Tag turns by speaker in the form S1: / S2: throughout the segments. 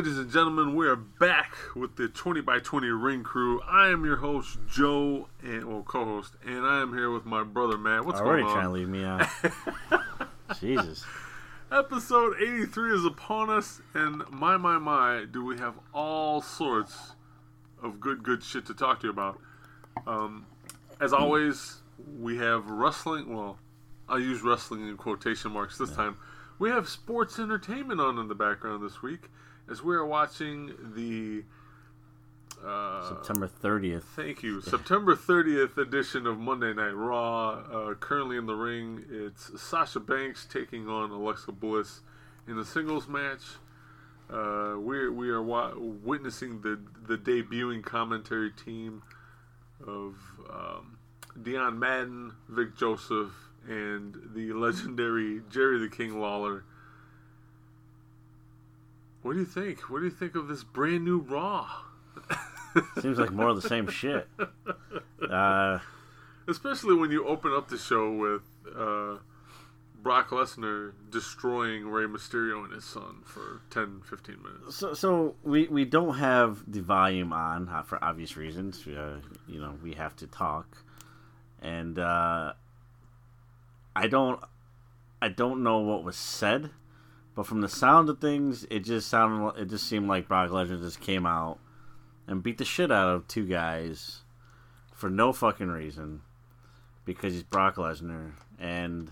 S1: Ladies and gentlemen, we are back with the 20 by 20 ring crew. I am your host, Joe, and well, co-host, and I am here with my brother Matt. What's
S2: Already
S1: going
S2: trying to
S1: on?
S2: leave me out. Jesus.
S1: Episode 83 is upon us, and my, my, my, do we have all sorts of good, good shit to talk to you about. Um, as always, we have wrestling. Well, I'll use wrestling in quotation marks this time. We have sports entertainment on in the background this week as we are watching the. Uh,
S2: September 30th.
S1: Thank you. September 30th edition of Monday Night Raw. Uh, currently in the ring, it's Sasha Banks taking on Alexa Bliss in a singles match. Uh, we we are wa- witnessing the the debuting commentary team of um, Dio Maddin, Vic Joseph, and the legendary Jerry the King Lawler. What do you think? What do you think of this brand new Raw?
S2: Seems like more of the same shit. Uh,
S1: Especially when you open up the show with uh, Brock Lesnar destroying Rey Mysterio and his son for 10, 15 minutes.
S2: so, so we, we don't have the volume on uh, for obvious reasons. Uh, you know, we have to talk, and uh, I don't I don't know what was said, but from the sound of things, it just sounded it just seemed like Brock Lesnar just came out and beat the shit out of two guys for no fucking reason because he's Brock Lesnar and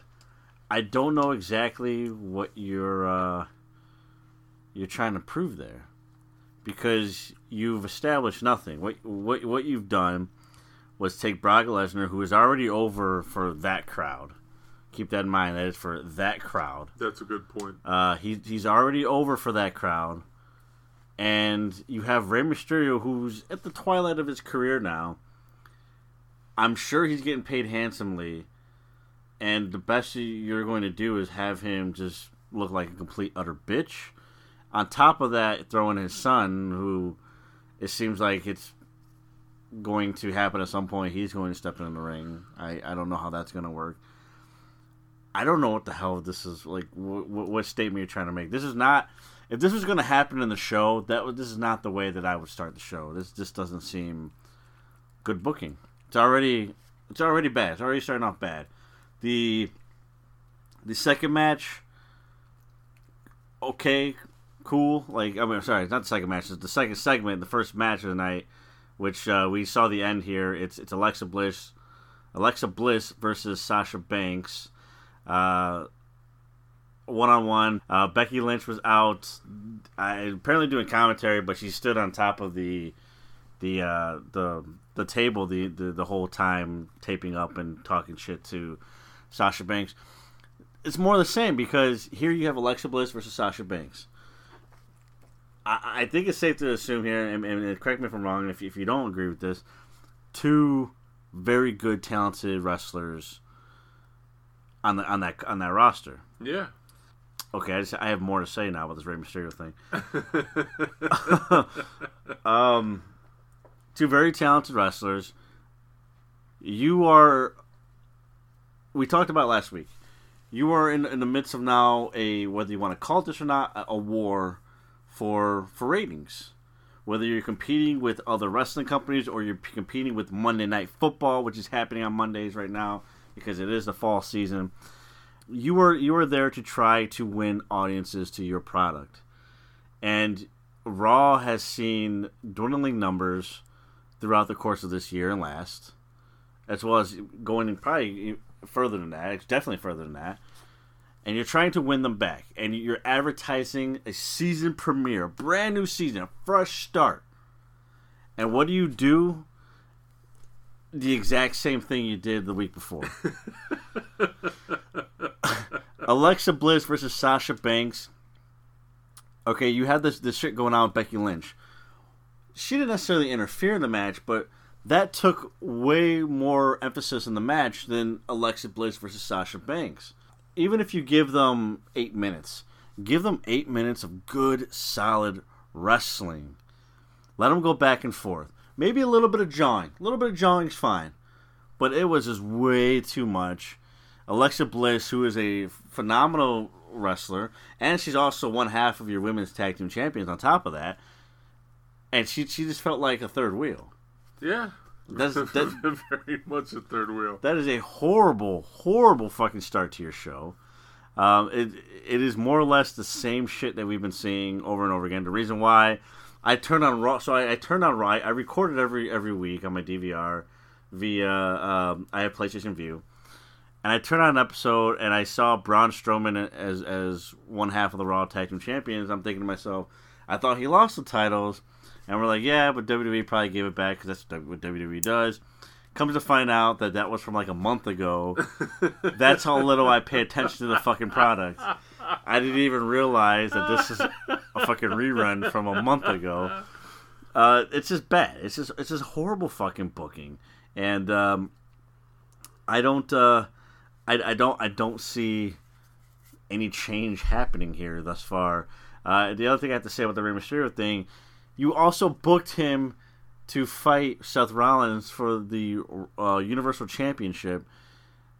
S2: I don't know exactly what you're uh, you're trying to prove there because you've established nothing. What what what you've done was take Brock Lesnar, who is already over for that crowd. Keep that in mind. That is for that crowd.
S1: That's a good point.
S2: Uh, he, he's already over for that crowd. And you have Rey Mysterio, who's at the twilight of his career now. I'm sure he's getting paid handsomely. And the best you're going to do is have him just look like a complete utter bitch. On top of that, throwing his son, who it seems like it's going to happen at some point. He's going to step in the ring. I, I don't know how that's going to work. I don't know what the hell this is like. What, what statement you're trying to make? This is not. If this was going to happen in the show, that this is not the way that I would start the show. This just doesn't seem good booking. It's already it's already bad. It's already starting off bad. The the second match, okay, cool. Like I mean, sorry, not the second match. It's the second segment, the first match of the night, which uh, we saw the end here. It's it's Alexa Bliss, Alexa Bliss versus Sasha Banks. One on one. Becky Lynch was out, uh, apparently doing commentary, but she stood on top of the the uh, the the table the, the the whole time, taping up and talking shit to Sasha Banks. It's more the same because here you have Alexa Bliss versus Sasha Banks. I, I think it's safe to assume here, and, and correct me if I'm wrong, if, if you don't agree with this, two very good, talented wrestlers on the on that on that roster.
S1: Yeah.
S2: Okay, I just I have more to say now about this Rey Mysterio thing. um, two very talented wrestlers. You are. We talked about last week. You are in in the midst of now a whether you want to call it this or not a, a war for for ratings. Whether you're competing with other wrestling companies or you're competing with Monday Night Football, which is happening on Mondays right now because it is the fall season you were you are there to try to win audiences to your product, and Raw has seen dwindling numbers throughout the course of this year and last, as well as going probably further than that. It's definitely further than that. And you're trying to win them back, and you're advertising a season premiere, a brand new season, a fresh start. And what do you do? The exact same thing you did the week before. Alexa Bliss versus Sasha Banks. Okay, you had this this shit going on with Becky Lynch. she didn't necessarily interfere in the match, but that took way more emphasis in the match than Alexa Bliss versus Sasha Banks. Even if you give them eight minutes, give them eight minutes of good, solid wrestling. Let them go back and forth. Maybe a little bit of jawing. A little bit of jawing's fine. But it was just way too much. Alexa Bliss, who is a phenomenal wrestler, and she's also one half of your women's tag team champions on top of that. And she she just felt like a third wheel.
S1: Yeah.
S2: That's that,
S1: very much a third wheel.
S2: That is a horrible, horrible fucking start to your show. Um, it it is more or less the same shit that we've been seeing over and over again. The reason why I turned on Raw, so I, I turned on Raw. I record it every every week on my DVR via um, I have PlayStation Vue, and I turned on an episode and I saw Braun Strowman as as one half of the Raw Tag Team Champions. I'm thinking to myself, I thought he lost the titles, and we're like, yeah, but WWE probably gave it back because that's what WWE does. Comes to find out that that was from like a month ago. that's how little I pay attention to the fucking product. I didn't even realize that this is a fucking rerun from a month ago. Uh, it's just bad. It's just it's just horrible fucking booking, and um, I don't uh, I, I don't I don't see any change happening here thus far. Uh, the other thing I have to say about the Rey Mysterio thing, you also booked him to fight Seth Rollins for the uh, Universal Championship,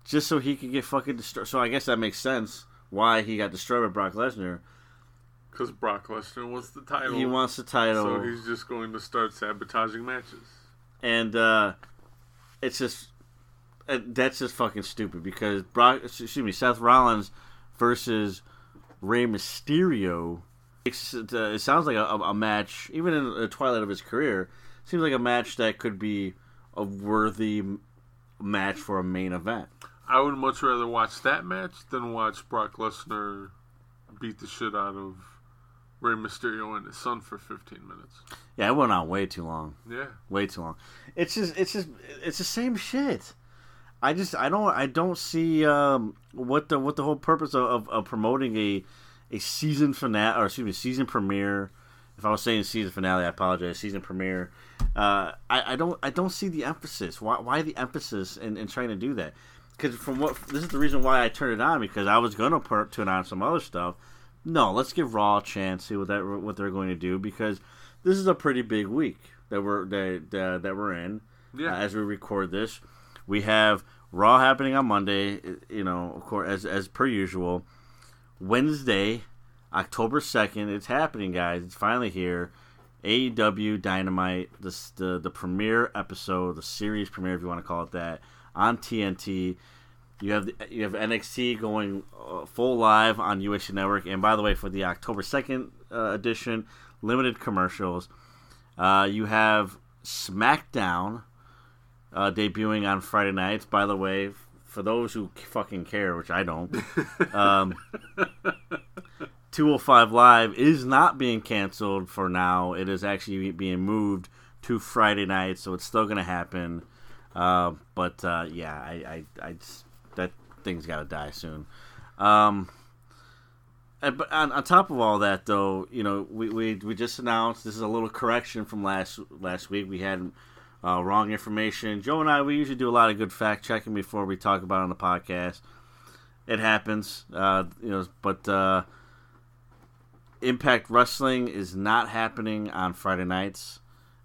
S2: just so he could get fucking destroyed. So I guess that makes sense why he got destroyed by Brock Lesnar.
S1: Because Brock Lesnar wants the title.
S2: He wants the title.
S1: So he's just going to start sabotaging matches.
S2: And uh, it's just uh, that's just fucking stupid because Brock, excuse me, Seth Rollins versus Rey Mysterio. Uh, it sounds like a, a, match, even in the twilight of his career, seems like a match that could be a worthy match for a main event.
S1: I would much rather watch that match than watch Brock Lesnar beat the shit out of Rey Mysterio and his son for 15 minutes.
S2: Yeah, it went on way too long.
S1: Yeah,
S2: way too long. It's just, it's just, it's the same shit. I just, I don't, I don't see um, what the what the whole purpose of, of, of promoting a a season finale or excuse me, season premiere. If I was saying season finale, I apologize. Season premiere. Uh, I, I don't, I don't see the emphasis. Why, why the emphasis in, in trying to do that? Because from what this is the reason why I turned it on because I was gonna put, turn on some other stuff. No, let's give Raw a chance, see what that what they're going to do because this is a pretty big week that we're that uh, that we're in.
S1: Yeah.
S2: Uh, as we record this, we have Raw happening on Monday. You know, of course, as as per usual. Wednesday, October second, it's happening, guys. It's finally here. AEW Dynamite, the, the the premiere episode, the series premiere, if you want to call it that, on TNT. You have the, you have NXT going uh, full live on USA Network, and by the way, for the October second uh, edition, limited commercials. Uh, you have SmackDown uh, debuting on Friday nights. By the way, for those who fucking care, which I don't, um, 205 Live is not being canceled for now. It is actually being moved to Friday night, so it's still going to happen. Uh, but uh, yeah, I, I, I that thing's got to die soon. Um, but on, on top of all that, though, you know, we, we, we just announced this is a little correction from last last week. We had uh, wrong information. Joe and I, we usually do a lot of good fact checking before we talk about on the podcast. It happens, uh, you know, but uh, Impact Wrestling is not happening on Friday nights.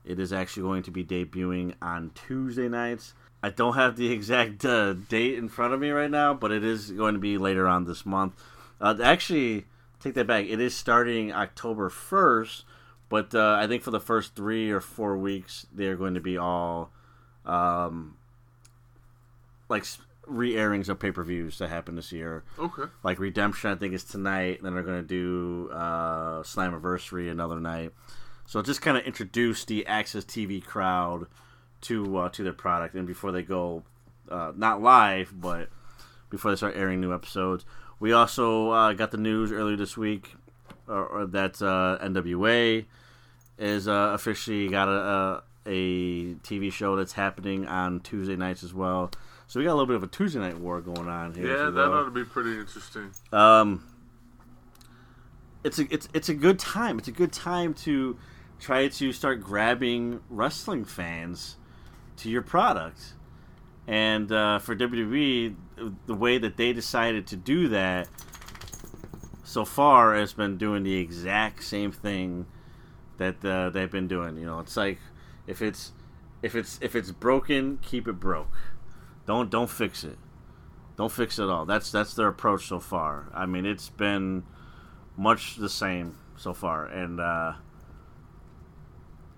S2: It is actually going to be debuting on Tuesday nights. I don't have the exact uh, date in front of me right now, but it is going to be later on this month. Uh, actually, take that back. It is starting October 1st, but uh, I think for the first three or four weeks, they're going to be all um, like re airings of pay per views that happen this year.
S1: Okay.
S2: Like Redemption, I think is tonight. Then they're going to do uh, Slammiversary another night. So just kind of introduce the Access TV crowd to uh, to their product, and before they go, uh, not live, but before they start airing new episodes. We also uh, got the news earlier this week or, or that uh, NWA is uh, officially got a, a, a TV show that's happening on Tuesday nights as well. So we got a little bit of a Tuesday night war going on here.
S1: Yeah, that
S2: will.
S1: ought to be pretty interesting.
S2: Um, it's a it's it's a good time. It's a good time to try to start grabbing wrestling fans to your product. And uh, for WWE, the way that they decided to do that so far has been doing the exact same thing that uh, they've been doing. You know, it's like if it's if it's if it's broken, keep it broke. Don't don't fix it. Don't fix it all. That's that's their approach so far. I mean, it's been much the same so far, and uh,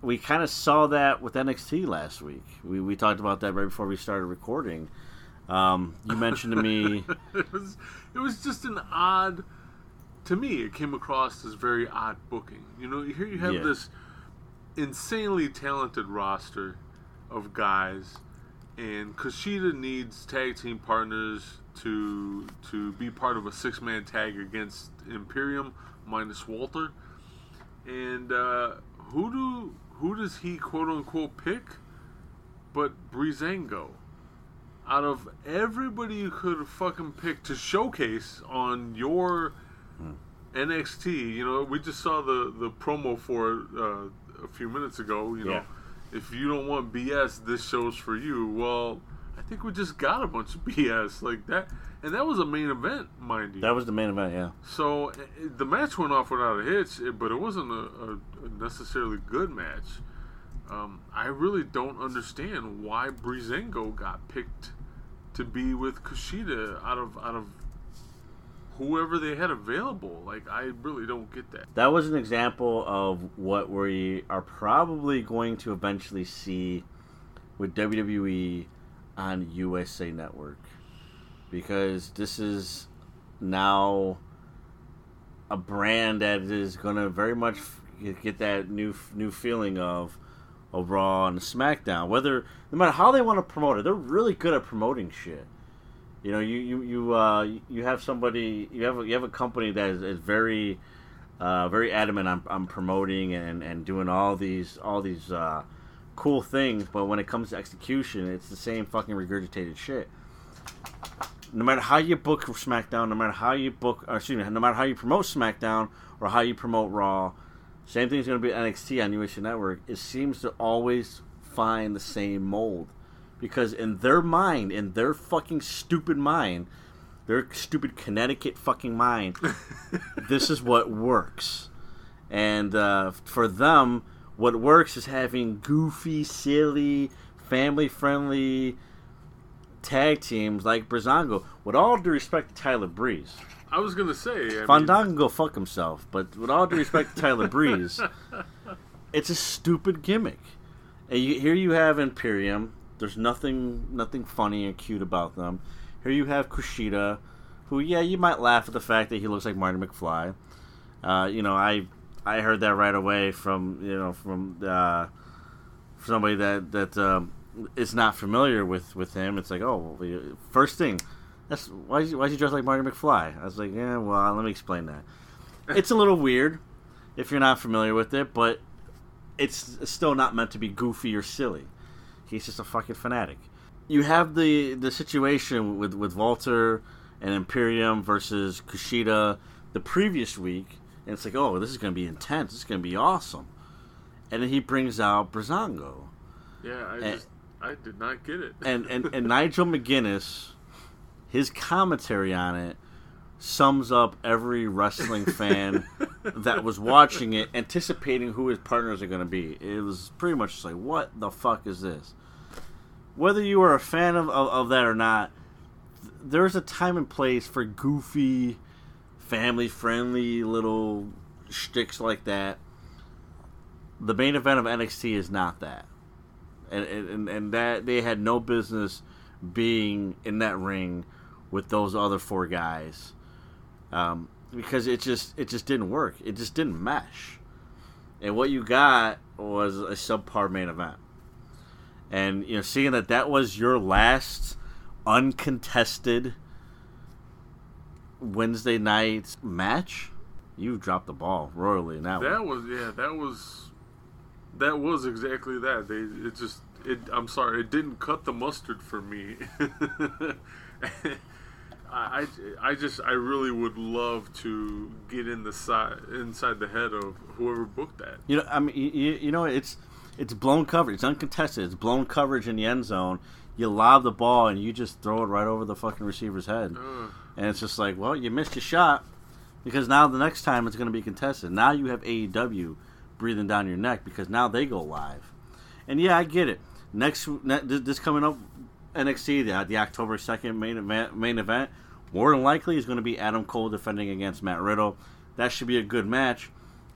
S2: we kind of saw that with NXT last week. We we talked about that right before we started recording. Um, you mentioned to me,
S1: it was it was just an odd. To me, it came across as very odd booking. You know, here you have
S2: Yeah.
S1: this insanely talented roster of guys, and Kushida needs tag team partners to to be part of a six man tag against Imperium minus Walter. And uh, who do who does he quote unquote pick? But Breezango. Out of everybody you could fucking pick to showcase on your NXT, you know, we just saw the the promo for it uh, a few minutes ago. You know,
S2: Yeah.
S1: if you don't want BS, this show's for you. Well, I think we just got a bunch of BS like that, and that was a main event, mind you.
S2: that was the main event. Yeah,
S1: So i- i- the match went off without a hitch, but it wasn't a, a, a necessarily good match. Um, I really don't understand why Breezango got picked to be with Kushida out of out of whoever they had available. Like I really don't get that.
S2: that was an example of what we are probably going to eventually see with WWE on USA Network, because this is now a brand that is going to very much get that new new feeling of a Raw and a SmackDown. Whether no matter how they want to promote it, they're really good at promoting shit. You know, you you you uh, you have somebody, you have a, you have a company that is, is very uh, very adamant on, on promoting and, and doing all these all these uh, cool things, but when it comes to execution, it's the same fucking regurgitated shit. No matter how you book SmackDown, no matter how you book, or excuse me, no matter how you promote SmackDown or how you promote Raw, same thing's going to be NXT on USA Network. It seems to always find the same mold because in their mind, in their fucking stupid mind, their stupid Connecticut fucking mind, this is what works. And uh, for them, what works is having goofy, silly, family friendly tag teams like Breezango. With all due respect to Tyler Breeze,
S1: I was gonna say, I
S2: Fandango can go fuck himself. But with all due respect to Tyler Breeze, it's a stupid gimmick. And you, here you have Imperium. There's nothing, nothing funny or cute about them. Here you have Kushida, who yeah, you might laugh at the fact that he looks like Marty McFly. Uh, you know, I I heard that right away from you know from uh, somebody that that um, is not familiar with with him. It's like oh, well, first thing, that's why is he, why he dressed like Marty McFly? I was like, yeah, well, let me explain that. It's a little weird if you're not familiar with it, but it's still not meant to be goofy or silly. He's just a fucking fanatic. You have the the situation with with Walter and Imperium versus Kushida the previous week, and it's like, oh, this is going to be intense. This is going to be awesome. And then he brings out Breezango.
S1: yeah, I
S2: And-
S1: just I did not get it.
S2: and and, and Nigel McGuinness, his commentary on it sums up every wrestling fan that was watching it, anticipating who his partners are going to be. It was pretty much just like, what the fuck is this? Whether you are a fan of, of, of that or not, th- there's a time and place for goofy, family friendly little shticks like that. The main event of NXT is not that and, and and that they had no business being in that ring with those other four guys um, because it just it just didn't work. It just didn't mesh. And what you got was a subpar main event. And you know, seeing that that was your last uncontested Wednesday night match, you dropped the ball royally in that, one.
S1: That was yeah, that was that was exactly that. They it just it I'm sorry, it didn't cut the mustard for me. I, I, I just I really would love to get in the side inside the head of whoever booked that.
S2: You know, I mean, you, you know, it's it's blown coverage. It's uncontested. It's blown coverage in the end zone. You lob the ball and you just throw it right over the fucking receiver's head,
S1: Ugh.
S2: and it's just like, well, you missed your shot because now the next time it's going to be contested. Now you have AEW breathing down your neck because now they go live, and yeah, I get it. Next, ne- this coming up, NXT the, the October second main event, main event, more than likely is going to be Adam Cole defending against Matt Riddle. That should be a good match.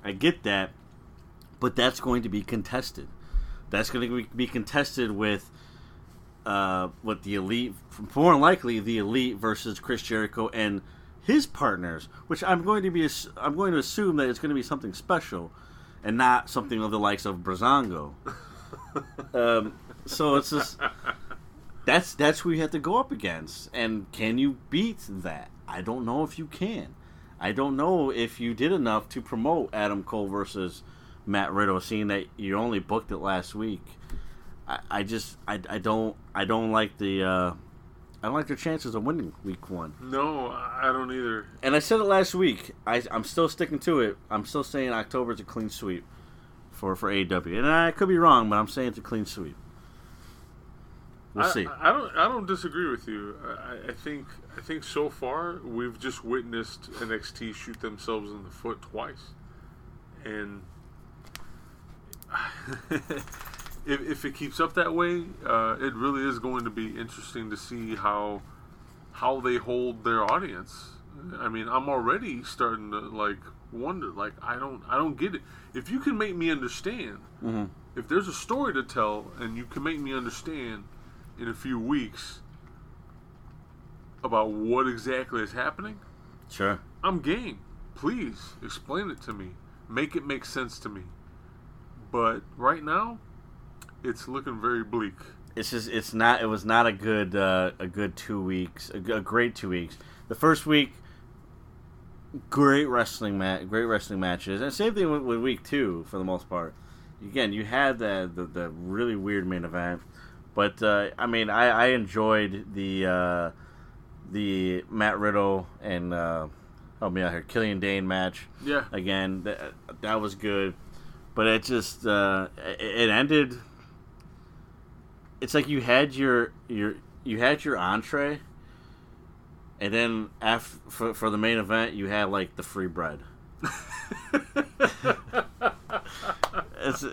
S2: I get that, but that's going to be contested. That's going to be contested with uh, the elite, more than likely the elite versus Chris Jericho and his partners, which I'm going to be I'm going to assume that it's going to be something special, and not something of the likes of Breezango. um, so it's just that's that's who you have to go up against, and can you beat that? I don't know if you can. I don't know if you did enough to promote Adam Cole versus Matt Riddle, seeing that you only booked it last week. I, I just I, I don't I don't like the uh, I don't like their chances of winning week one.
S1: No, I don't either.
S2: And I said it last week. I, I'm still sticking to it. I'm still saying October's a clean sweep for for AEW, and I could be wrong, but I'm saying it's a clean sweep. We'll
S1: I,
S2: see.
S1: I don't. I don't disagree with you. I, I think. I think so far we've just witnessed NXT shoot themselves in the foot twice, and if, if it keeps up that way, uh, it really is going to be interesting to see how how they hold their audience. I mean, I'm already starting to like wonder. Like, I don't. I don't get it. If you can make me understand,
S2: hmm
S1: if there's a story to tell and you can make me understand in a few weeks about what exactly is happening,
S2: Sure.
S1: I'm game. Please explain it to me. Make it make sense to me. But right now, it's looking very bleak.
S2: It's just it's not it was not a good uh, a good two weeks a great two weeks. The first week, great wrestling match, great wrestling matches, and same thing with, with week two for the most part. Again, you had the the, the really weird main event, but uh, I mean I, I enjoyed the uh, the Matt Riddle and uh, help me out here Killian Dain match
S1: Yeah.
S2: again. That, that was good, but it just uh, it, it ended. It's like you had your your you had your entree, and then af for for the main event you had like the free bread. it's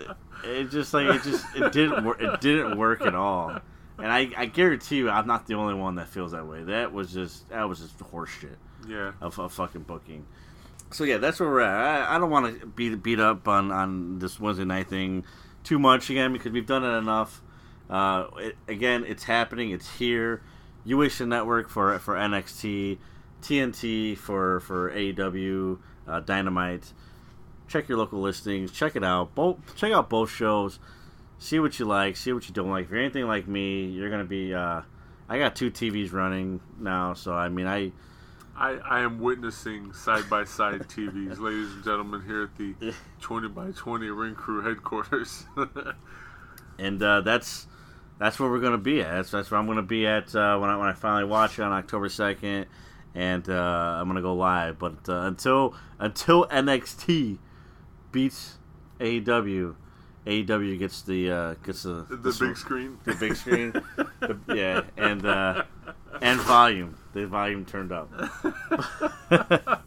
S2: it just like it just it didn't work. It didn't work at all. And I, I guarantee you, I'm not the only one that feels that way. That was just that was just horseshit
S1: Yeah.
S2: of, of fucking booking. So yeah, that's where we're at. I, I don't want to beat beat up on, on this Wednesday night thing too much again because we've done it enough. Uh, it, again, it's happening. It's here. UH Network for for NXT, TNT for for AEW, uh, Dynamite. Check your local listings. Check it out. Both check out both shows. See what you like. See what you don't like. If you're anything like me, you're gonna be. Uh, I got two TVs running now, so I mean, I
S1: I, I am witnessing side by side TVs, ladies and gentlemen, here at the 20 by 20 Ring Crew headquarters.
S2: and uh, that's that's where we're gonna be at. That's, that's where I'm gonna be at uh, when I when I finally watch it on October second, and uh, I'm gonna go live. But uh, until until NXT beats AEW, AEW gets the uh, gets the
S1: the big screen.
S2: the big screen, the, yeah, and uh, and volume. The volume turned up.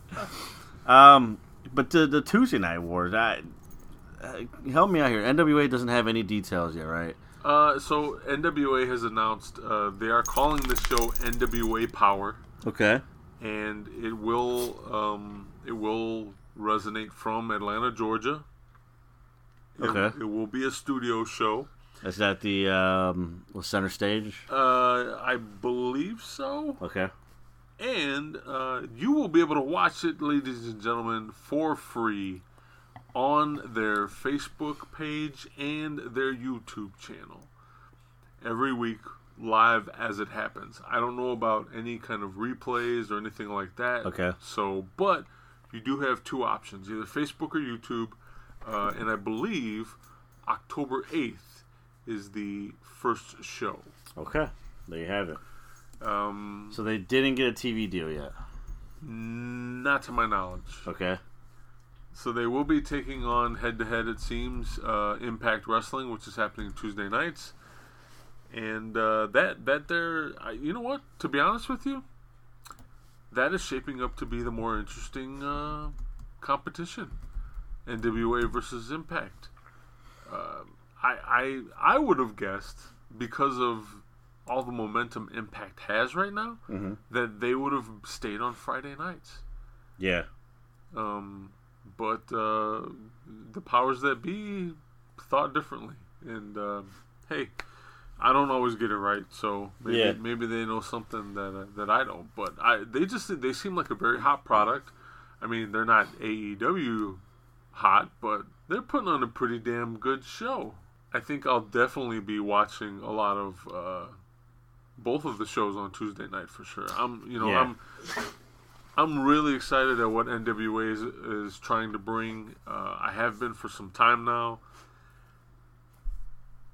S2: um, but the the Tuesday night wars, I, uh, help me out here. NWA doesn't have any details yet, right?
S1: Uh, so NWA has announced uh, they are calling the show NWA Power,
S2: Okay.
S1: and it will um, it will resonate from Atlanta, Georgia. It,
S2: Okay.
S1: It will be a studio show.
S2: Is that the um, center stage?
S1: Uh, I believe so.
S2: Okay.
S1: And uh, you will be able to watch it, ladies and gentlemen, for free on their Facebook page and their YouTube channel every week, live as it happens. I don't know about any kind of replays or anything like that.
S2: Okay.
S1: So, but you do have two options either Facebook or YouTube. Uh, and I believe October 8th is the first show.
S2: Okay. There you have it.
S1: Um,
S2: So they didn't get a TV deal yet.
S1: not to my knowledge.
S2: Okay.
S1: So they will be taking on head to head, it seems, uh, Impact Wrestling, which is happening Tuesday nights, and uh, that that they're, I- you know what? To be honest with you, that is shaping up to be the more interesting uh, competition, NWA versus Impact. Uh, I I I would have guessed because of all the momentum Impact has right now
S2: Mhm.
S1: that they would have stayed on Friday nights.
S2: Yeah.
S1: Um, but uh, the powers that be thought differently, and uh, hey, I don't always get it right, so maybe
S2: Yeah.
S1: maybe they know something that uh, that I don't. But I they just they seem like a very hot product. I mean, they're not AEW hot, but they're putting on a pretty damn good show. I think I'll definitely be watching a lot of uh, both of the shows on Tuesday night for sure. I'm you know
S2: Yeah.
S1: I'm I'm really excited at what NWA is, is trying to bring. Uh, I have been for some time now.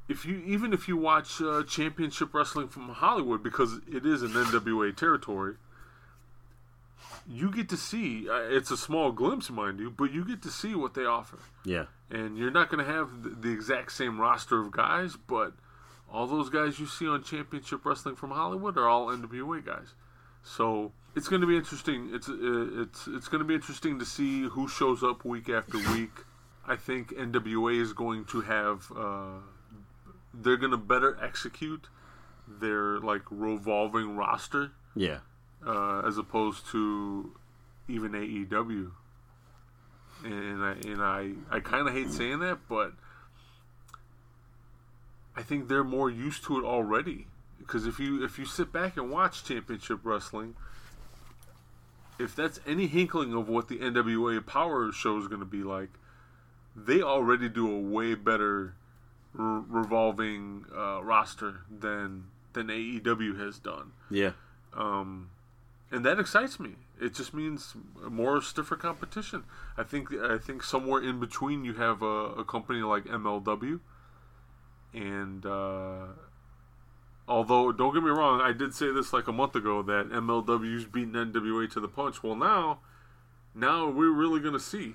S1: If you even if you watch uh, Championship Wrestling from Hollywood, because it is an NWA territory, you get to see. Uh, it's a small glimpse, mind you, but you get to see what they offer.
S2: Yeah.
S1: And you're not going to have the, the exact same roster of guys, but all those guys you see on Championship Wrestling from Hollywood are all NWA guys. So it's going to be interesting. It's uh, it's it's going to be interesting to see who shows up week after week. I think NWA is going to have. Uh, they're going to better execute their like revolving roster
S2: Yeah.
S1: uh, as opposed to even AEW. And I and I, I kind of hate saying that, but I think they're more used to it already. Because if you if you sit back and watch Championship Wrestling, if that's any hinkling of what the NWA Power show is going to be like, they already do a way better re- revolving uh, roster than than AEW has done
S2: Yeah.
S1: um, and that excites me. It just means more stiffer competition. I think I think somewhere in between you have a, a company like MLW, and uh, although don't get me wrong, I did say this like a month ago that MLW's beaten NWA to the punch. Well, now, now we're really gonna see,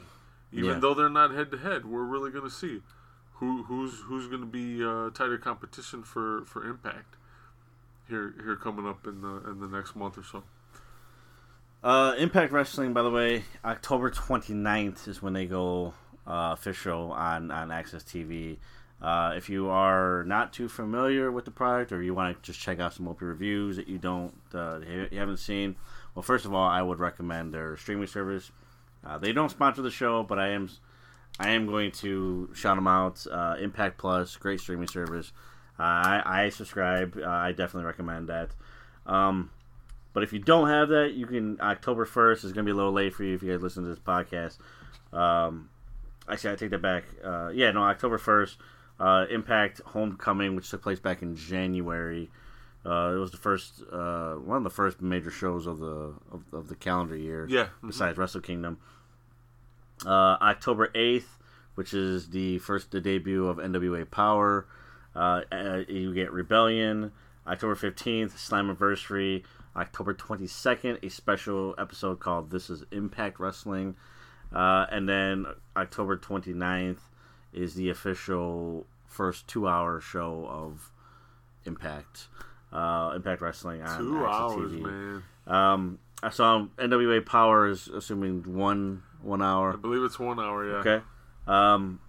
S1: even
S2: Yeah.
S1: though they're not head to head, we're really gonna see who who's who's gonna be uh, tighter competition for for Impact here here coming up in the in the next month or so.
S2: Uh, Impact Wrestling, by the way, October 29th is when they go uh, official on, on Access TV. Uh, if you are not too familiar with the product or you want to just check out some open reviews that you don't uh, you haven't seen, well, first of all, I would recommend their streaming service. Uh, they don't sponsor the show, but I am I am going to shout them out. Uh, Impact Plus, great streaming service. Uh, I, I subscribe. Uh, I definitely recommend that. Um, but if you don't have that, you can. October first is going to be a little late for you if you guys listen to this podcast. Um, actually, I take that back. Yeah, no, October first. Uh, Impact Homecoming, which took place back in January. Uh, it was the first, uh, one of the first major shows of the of, of the calendar year.
S1: Yeah, mhm.
S2: Besides Wrestle Kingdom. Uh, October eighth, which is the first the debut of NWA Power. Uh, uh, you get Rebellion. October fifteenth, Slammiversary. October twenty second, a special episode called "This Is Impact Wrestling," uh, and then October 29th is the official first two hour show of Impact. Uh, Impact Wrestling on
S1: Two
S2: Access
S1: hours,
S2: TV.
S1: man.
S2: Um, I saw NWA Power is assuming one one hour.
S1: I believe it's one hour. Yeah.
S2: Okay. Um,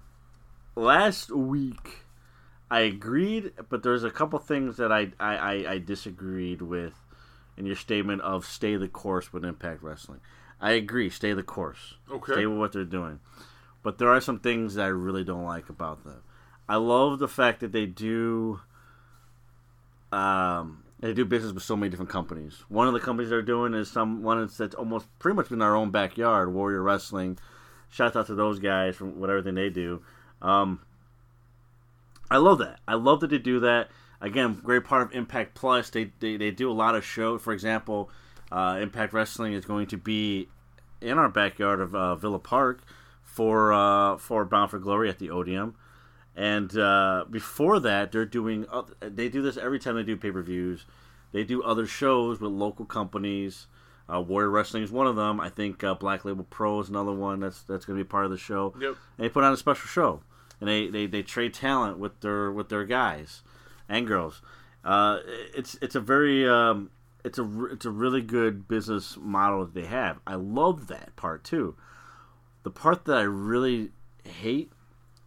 S2: last week I agreed, but there's a couple things that I, I, I, I disagreed with in your statement of stay the course with Impact Wrestling. I agree, stay the course.
S1: Okay.
S2: Stay with what they're doing. But there are some things that I really don't like about them. I love the fact that they do um, they do business with so many different companies. One of the companies they're doing is some one that's- almost pretty much in our own backyard, Warrior Wrestling. Shout out to those guys for whatever everything they do. Um, I love that. I love that they do that. Again, great part of Impact Plus. They they, they do a lot of shows. For example, uh, Impact Wrestling is going to be in our backyard of uh, Villa Park for uh, for Bound for Glory at the Odeum. And uh, before that, they're doing. They do this every time they do pay per views. they do other shows with local companies. Uh, Warrior Wrestling is one of them. I think uh, Black Label Pro is another one that's that's going to be part of the show.
S1: Yep.
S2: And they put on a special show, and they, they, they trade talent with their with their guys and girls. Uh, it's it's a very um, it's a it's a really good business model that they have. I love that part too. The part that I really hate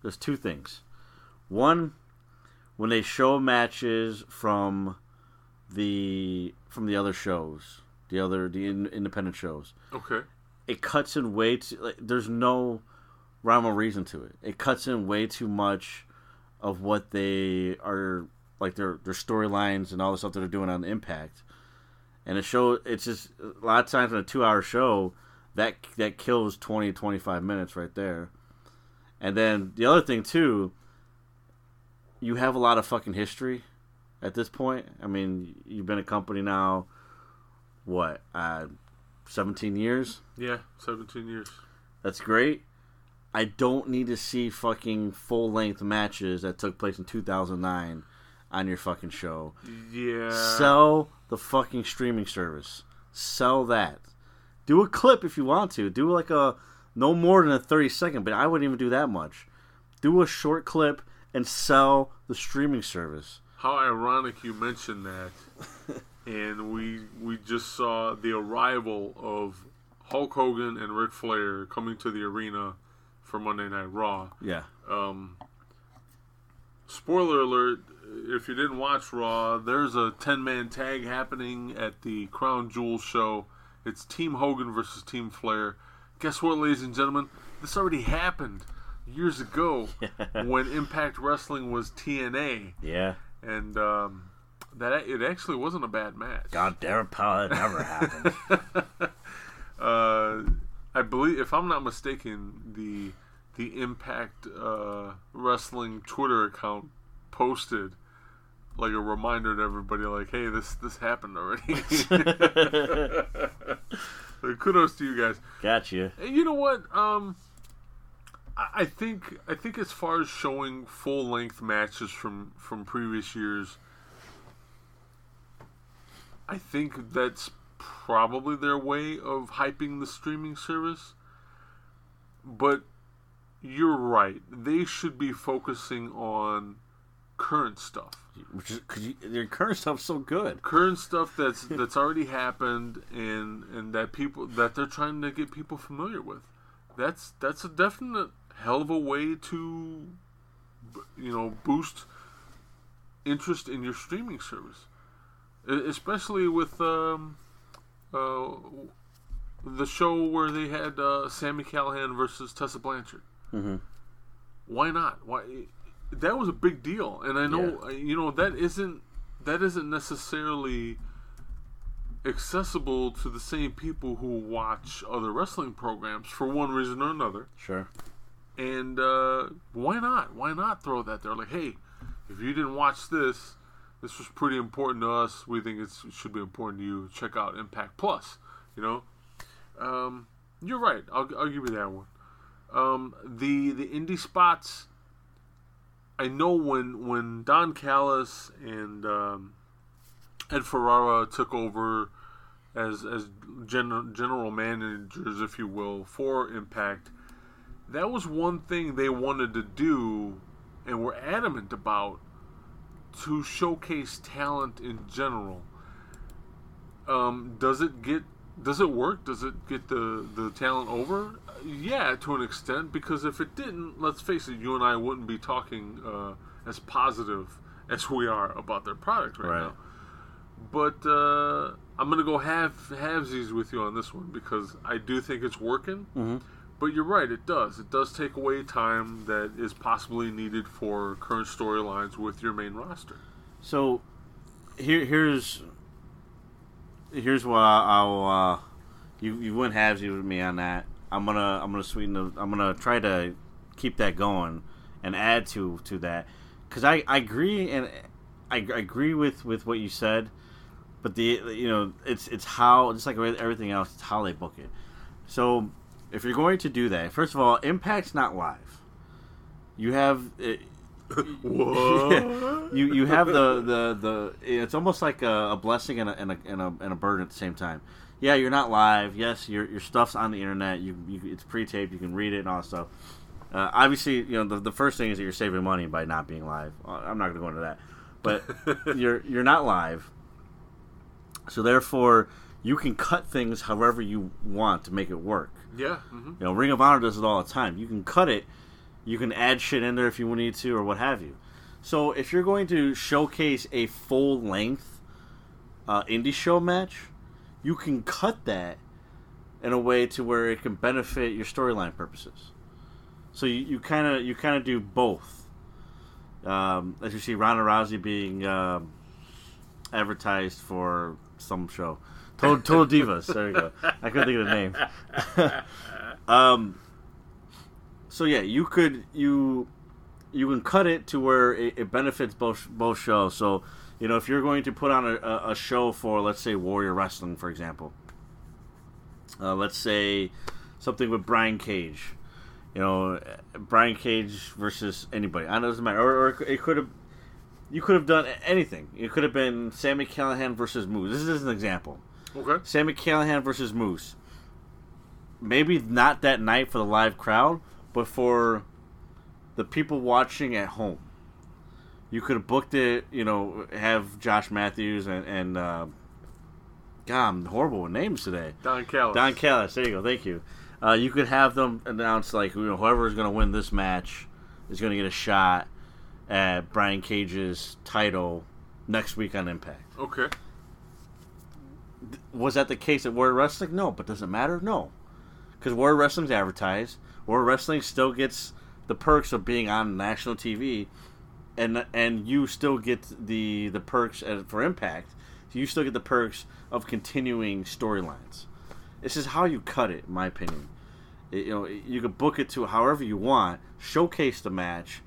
S2: there's two things. One, when they show matches from the from the other shows, the other the in, independent shows,
S1: Okay.
S2: it cuts in way too. Like, there's no rhyme or reason to it. It cuts in way too much of what they are like their their storylines and all the stuff that they're doing on Impact. And it show it's just a lot of times in a two hour show that that kills 20 25 minutes right there. And then the other thing too, you have a lot of fucking history at this point. I mean, you've been a company now what? Uh 17 years.
S1: Yeah, 17 years.
S2: That's great. I don't need to see fucking full length matches that took place in 2009 on your fucking show.
S1: Yeah.
S2: Sell the fucking streaming service. Sell that. Do a clip if you want to. Do like a no more than a 30 second, but I wouldn't even do that much. Do a short clip and sell the streaming service.
S1: How ironic you mentioned that. and we we just saw the arrival of Hulk Hogan and Ric Flair coming to the arena for Monday Night Raw.
S2: Yeah.
S1: Um, spoiler alert: if you didn't watch Raw, there's a ten-man tag happening at the Crown Jewel show. It's Team Hogan versus Team Flair. Guess what, ladies and gentlemen? This already happened years ago when Impact Wrestling was TNA,
S2: Yeah.
S1: and um, that it actually wasn't a bad match.
S2: God damn it, pal, that never happened.
S1: uh, I believe, if I'm not mistaken, the the Impact uh, Wrestling Twitter account posted like a reminder to everybody, like, "Hey, this this happened already." so kudos to you guys.
S2: Gotcha.
S1: And you know what? Um, I, I think I think as far as showing full length matches from from previous years, I think that's probably their way of hyping the streaming service. But you're right; they should be focusing on current stuff
S2: Which is because your current stuff's so good.
S1: current stuff that's that's already happened and and that people that they're trying to get people familiar with that's that's a definite hell of a way to you know boost interest in your streaming service especially with um uh the show where they had uh, Sami Callihan versus Tessa Blanchard
S2: Mhm.
S1: why not why that was a big deal. And i know uh, you know that isn't that isn't necessarily accessible to the same people who watch other wrestling programs for one reason or another.
S2: Sure.
S1: and uh, why not? Why not throw that there? Like hey if you didn't watch this this was pretty important to us. We think it's, it should be important to you. Check out impact plus you know? Um, you're right. I'll, I'll give you that one. Um, the the indie spots I know when when Don Callis and um, Ed Ferrara took over as as gen- general managers, if you will, for Impact, that was one thing they wanted to do and were adamant about to showcase talent in general. Um, does it get does it work? Does it get the the talent over? Yeah, to an extent. Because if it didn't, let's face it, you and I wouldn't be talking uh, as positive as we are about their product right,
S2: Right.
S1: now. But uh, I'm gonna go half halvesies with you on this one because I do think it's working.
S2: Mhm.
S1: But you're right, it does. It does take away time that is possibly needed for current storylines with your main roster.
S2: So here here's here's what I'll uh, you you went halvesies with me on that. I'm gonna I'm gonna sweeten the I'm gonna try to keep that going and add to to that because I, I agree and I, I agree with with what you said, but the you know it's it's how just like everything else it's how they book it. So if you're going to do that, first of all, Impact's not live. You have it, eh,
S1: What?
S2: you you have the the the it's almost like a, a blessing and a, and a and a and a burden at the same time. Yeah, you're not live. Yes, your your stuff's on the internet. You, you it's pre-taped. You can read it and all that stuff. Uh, obviously, you know the, the first thing is that you're saving money by not being live. Uh, I'm not going to go into that, but you're you're not live. So therefore, you can cut things however you want to make it work.
S1: yeah. hmm
S2: You know, Ring of Honor does it all the time. You can cut it, you can add shit in there if you need to, or what have you. So if you're going to showcase a full length uh, indie show match, you can cut that in a way to where it can benefit your storyline purposes. So you kind of you kind of do both. Um, as you see, Ronda Rousey being um, advertised for some show. Total, Total Divas. There you go. I couldn't think of the name. um, so yeah, you could you you can cut it to where it, it benefits both both shows. So you know if you're going to put on a, a, show for let's say Warrior Wrestling, for example. Uh, let's say something with Brian Cage. You know, Brian Cage versus anybody. I know it doesn't matter. Or, or it could have you could have done anything. It could have been Sami Callihan versus Moose. This is an example.
S1: Okay.
S2: Sami Callihan versus Moose. Maybe not that night for the live crowd, but for the people watching at home. You could have booked it, you know, have Josh Matthews and, and uh, God, I'm horrible with names today.
S1: Don Callis.
S2: Don Callis, there you go, thank you. Uh, you could have them announce, like, you know, whoever is going to win this match is going to get a shot at Brian Cage's title next week on Impact.
S1: Okay.
S2: Was that the case at Warrior Wrestling? No, but does it matter? No, because Warrior Wrestling's advertised. Warrior Wrestling still gets the perks of being on national TV, and and you still get the the perks for Impact. You still get the perks of continuing storylines. This is how you cut it, in my opinion. It- you know, you can book it to however you want, showcase the match,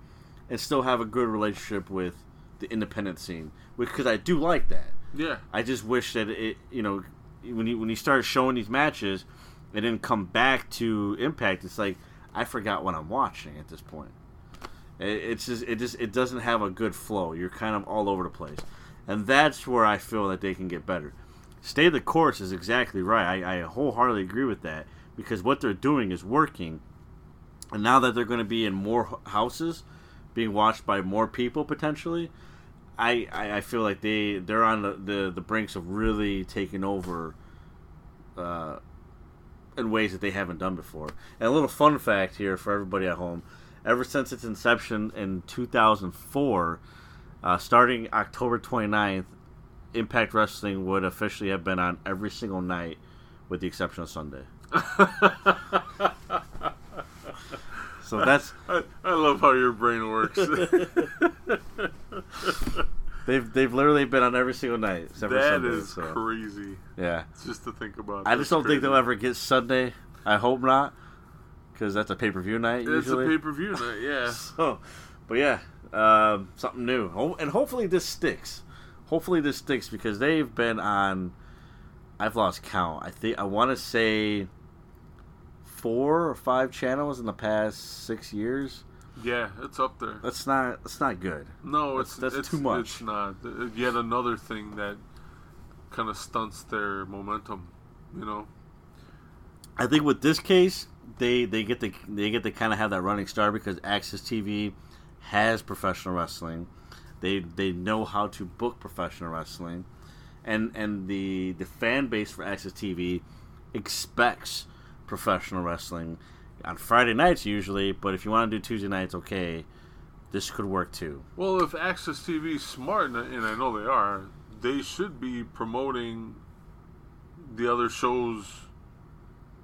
S2: and still have a good relationship with the independent scene. Because I do like that.
S1: Yeah.
S2: I just wish that it, you know, when you when you start showing these matches, and then come back to Impact, it's like I forgot what I'm watching at this point. It, it's just it just it doesn't have a good flow. You're kind of all over the place, and that's where I feel that they can get better. Stay the course is exactly right. I, I wholeheartedly agree with that because what they're doing is working, and now that they're going to be in more houses, being watched by more people potentially, I, I, I feel like they they're on the, the, the brinks of really taking over uh, in ways that they haven't done before. And a little fun fact here for everybody at home: ever since its inception in 2004, uh, starting October 29th, Impact Wrestling would officially have been on every single night, with the exception of Sunday. so that's
S1: I, I love how your brain works.
S2: they've they've literally been on every single night except
S1: that
S2: Sunday.
S1: is
S2: so,
S1: crazy.
S2: yeah.
S1: Just to think about.
S2: I just don't think they'll ever get Sunday. I hope not, because that's a pay per view night
S1: It's
S2: usually.
S1: a pay per view night. Yeah.
S2: So, but yeah, um, something new, and hopefully this sticks. Hopefully this sticks because they've been on. I've lost count. I think I want to say four or five channels in the past six years.
S1: Yeah, it's up there.
S2: That's not. That's not good.
S1: No, it's
S2: that's
S1: it's,
S2: too much.
S1: It's not. Yet another thing that kind of stunts their momentum. You know.
S2: I think with this case, they they get to they get to kind of have that running start because AXS TV has professional wrestling. They they know how to book professional wrestling, and and the the fan base for AXS TV expects professional wrestling on Friday nights usually. But if you want to do Tuesday nights, okay, this could work too.
S1: Well, if AXS TV smart, and I know they are, they should be promoting the other shows,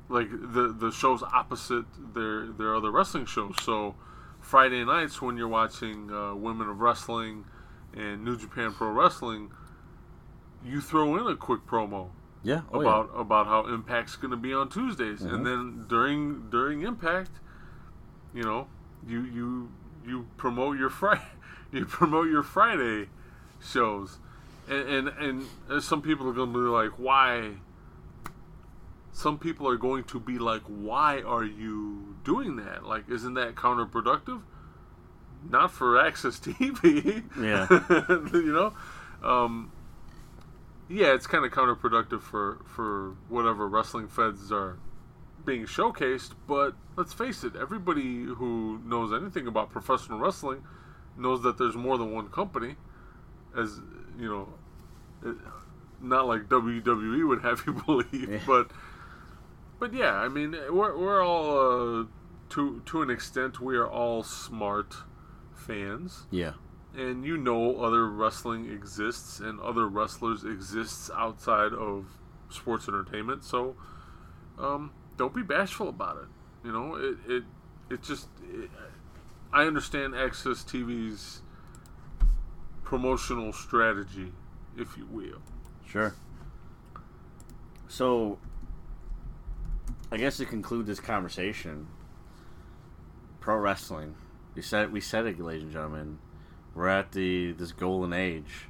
S1: like the the shows opposite their their other wrestling shows. So Friday nights when you're watching uh, Women of Wrestling and New Japan Pro Wrestling, you throw in a quick promo
S2: Yeah, oh, yeah.
S1: about about how Impact's going to be on Tuesdays,
S2: Mhm.
S1: and then during during Impact, you know, you you you promote your Friday, you promote your Friday shows, and and, and uh, some people are going to be like, why? Some people are going to be like, why are you doing that? Like, isn't that counterproductive? not for AXS TV.
S2: Yeah.
S1: you know, um, yeah, it's kind of counterproductive for for whatever wrestling feds are being showcased. But let's face it, everybody who knows anything about professional wrestling knows that there's more than one company. As you know, it, not like WWE would have you believe,
S2: Yeah.
S1: but but yeah, I mean, we're we're all uh, to to an extent we are all smart fans
S2: Yeah.
S1: and you know other wrestling exists and other wrestlers exists outside of sports entertainment so um, don't be bashful about it you know it it, it just it, i understand AXS TV's promotional strategy if you will
S2: Sure. So, I guess to conclude this conversation, pro wrestling. We said we said it, ladies and gentlemen. We're at the this golden age.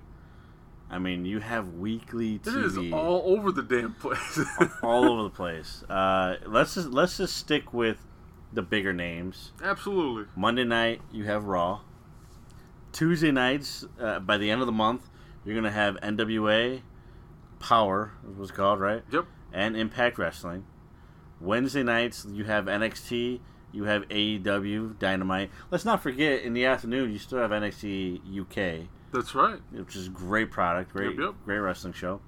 S2: I mean, you have weekly
S1: it is
S2: TV
S1: all over the damn place
S2: all over the place. Uh, let's just let's just stick with the bigger names.
S1: absolutely
S2: Monday night you have Raw. Tuesday nights, uh, by the end of the month, you're gonna have NWA, Power, was called right,
S1: yep
S2: and Impact Wrestling. Wednesday nights you have NXT, you have AEW, Dynamite. Let's not forget in the afternoon you still have NXT UK,
S1: that's right
S2: which is great product, great
S1: Yep, yep.
S2: great wrestling show.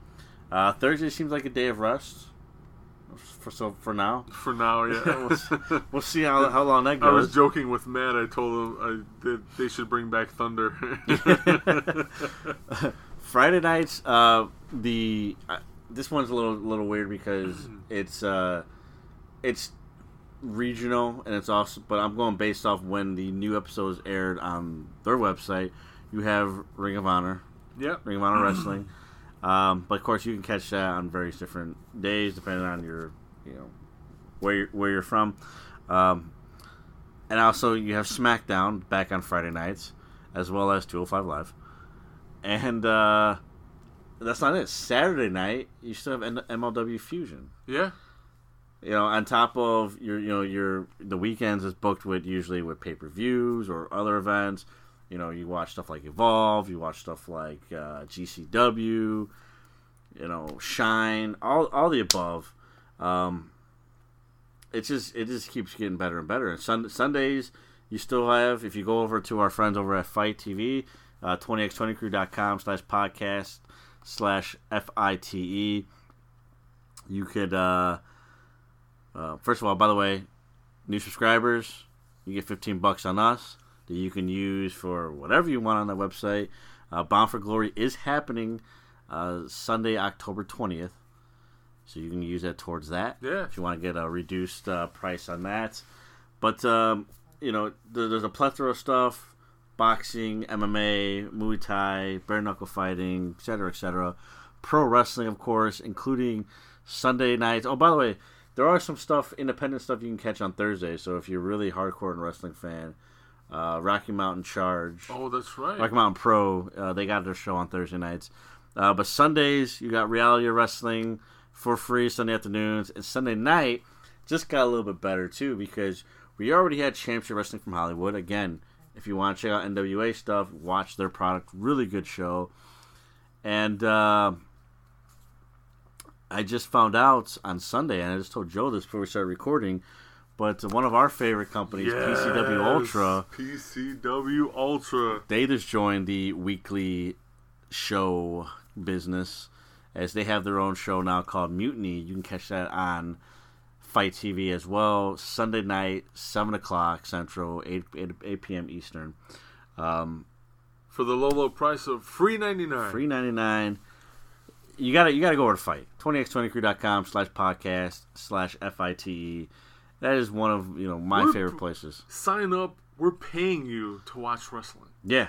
S2: Uh, Thursday seems like a day of rest. For so for now,
S1: for now yeah
S2: we'll see how, how long that goes.
S1: I was joking with Matt. I told him I, that they should bring back Thunder.
S2: Friday nights, uh, the uh, this one's a little little weird because it's uh, it's regional and it's also, but I'm going based off when the new episodes aired on their website. You have Ring of Honor,
S1: yep.
S2: Ring of Honor Wrestling, um, but of course you can catch that on various different days depending on your, you know, where you're, where you're from. Um, and also you have SmackDown back on Friday nights, as well as 205 Live. And uh, that's not it. Saturday night you still have MLW Fusion.
S1: Yeah.
S2: You know, on top of your, you know, your the weekends is booked with usually with pay per views or other events. You know, you watch stuff like Evolve, you watch stuff like uh, GCW, you know, Shine, all all the above. Um, it just it just keeps getting better and better. And sun, Sundays, you still have if you go over to our friends over at FITE TV, uh, 20x20crew.com slash podcast slash F I T E. You could, uh, uh, first of all, by the way, new subscribers, you get 15 bucks on us that you can use for whatever you want on that website. Uh, Bound for Glory is happening uh, Sunday, October 20th. So you can use that towards that
S1: Yeah.
S2: if you want to get a reduced uh, price on that. But um, you know, there, there's a plethora of stuff: boxing, MMA, Muay Thai, bare knuckle fighting, etc., etc. Pro wrestling, of course, including Sunday nights. Oh, by the way, there are some stuff, independent stuff you can catch on Thursday. So if you're really hardcore and wrestling fan, uh, Rocky Mountain Charge.
S1: Oh, that's right.
S2: Rocky Mountain Pro, uh, they got their show on Thursday nights. Uh, but Sundays, you got reality wrestling for free Sunday afternoons. And Sunday night just got a little bit better, too, because we already had Championship Wrestling from Hollywood. Again, if you want to check out NWA stuff, watch their product. Really good show. And uh, I just found out on Sunday, and I just told Joe this before we started recording, but one of our favorite companies, PCW Ultra,
S1: PCW Ultra.
S2: they just joined the weekly show business as they have their own show now called Mutiny. You can catch that on FITE TV as well. Sunday night, 7 o'clock Central, 8, 8, 8 p.m. Eastern. Um,
S1: For the low, low price of free ninety nine.
S2: Free 99 You gotta you gotta go over to fight. 20x20crew.com slash podcast slash F-I-T-E. That is one of you know my
S1: We're-
S2: favorite places.
S1: Sign up. We're paying you to watch wrestling.
S2: Yeah,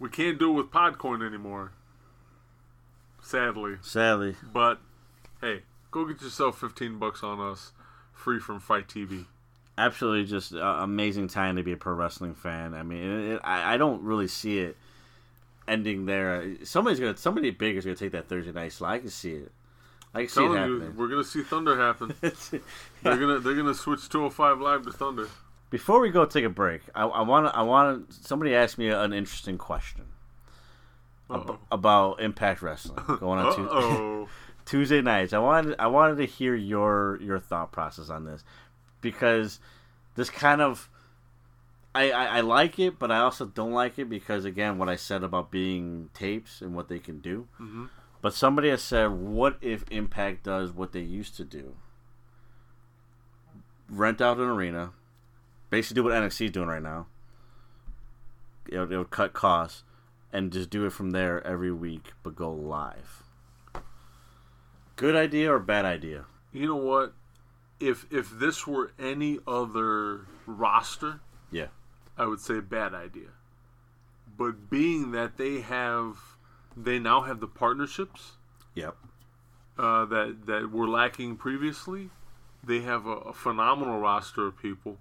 S1: We can't do it with Podcoin anymore. Sadly.
S2: sadly.
S1: But hey, go get yourself fifteen bucks on us, free from FITE TV.
S2: absolutely just uh, amazing time to be a pro wrestling fan. I mean, it, it, I, I don't really see it ending there. Somebody's gonna, somebody big is gonna take that Thursday night slot. I can see it. I can see it
S1: Telling you,
S2: happening.
S1: we're gonna see Thunder happen. they're gonna they're gonna switch 205 live to Thunder.
S2: Before we go take a break, I want. I want somebody asked me an interesting question
S1: Uh-oh.
S2: about Impact Wrestling going on Tuesday. Tuesday nights. I wanted. I wanted to hear your your thought process on this because this kind of. I, I, I like it, but I also don't like it because again, what I said about being tapes and what they can do.
S1: Mm-hmm.
S2: But somebody has said, "What if Impact does what they used to do? Rent out an arena, basically do what NXT is doing right now. It would, it would cut costs, and just do it from there every week, but go live. Good idea or bad idea?
S1: You know what? If if this were any other roster, I would say bad idea. But being that they have, they now have the partnerships
S2: yep,
S1: uh, that that were lacking previously. They have a, a phenomenal roster of people.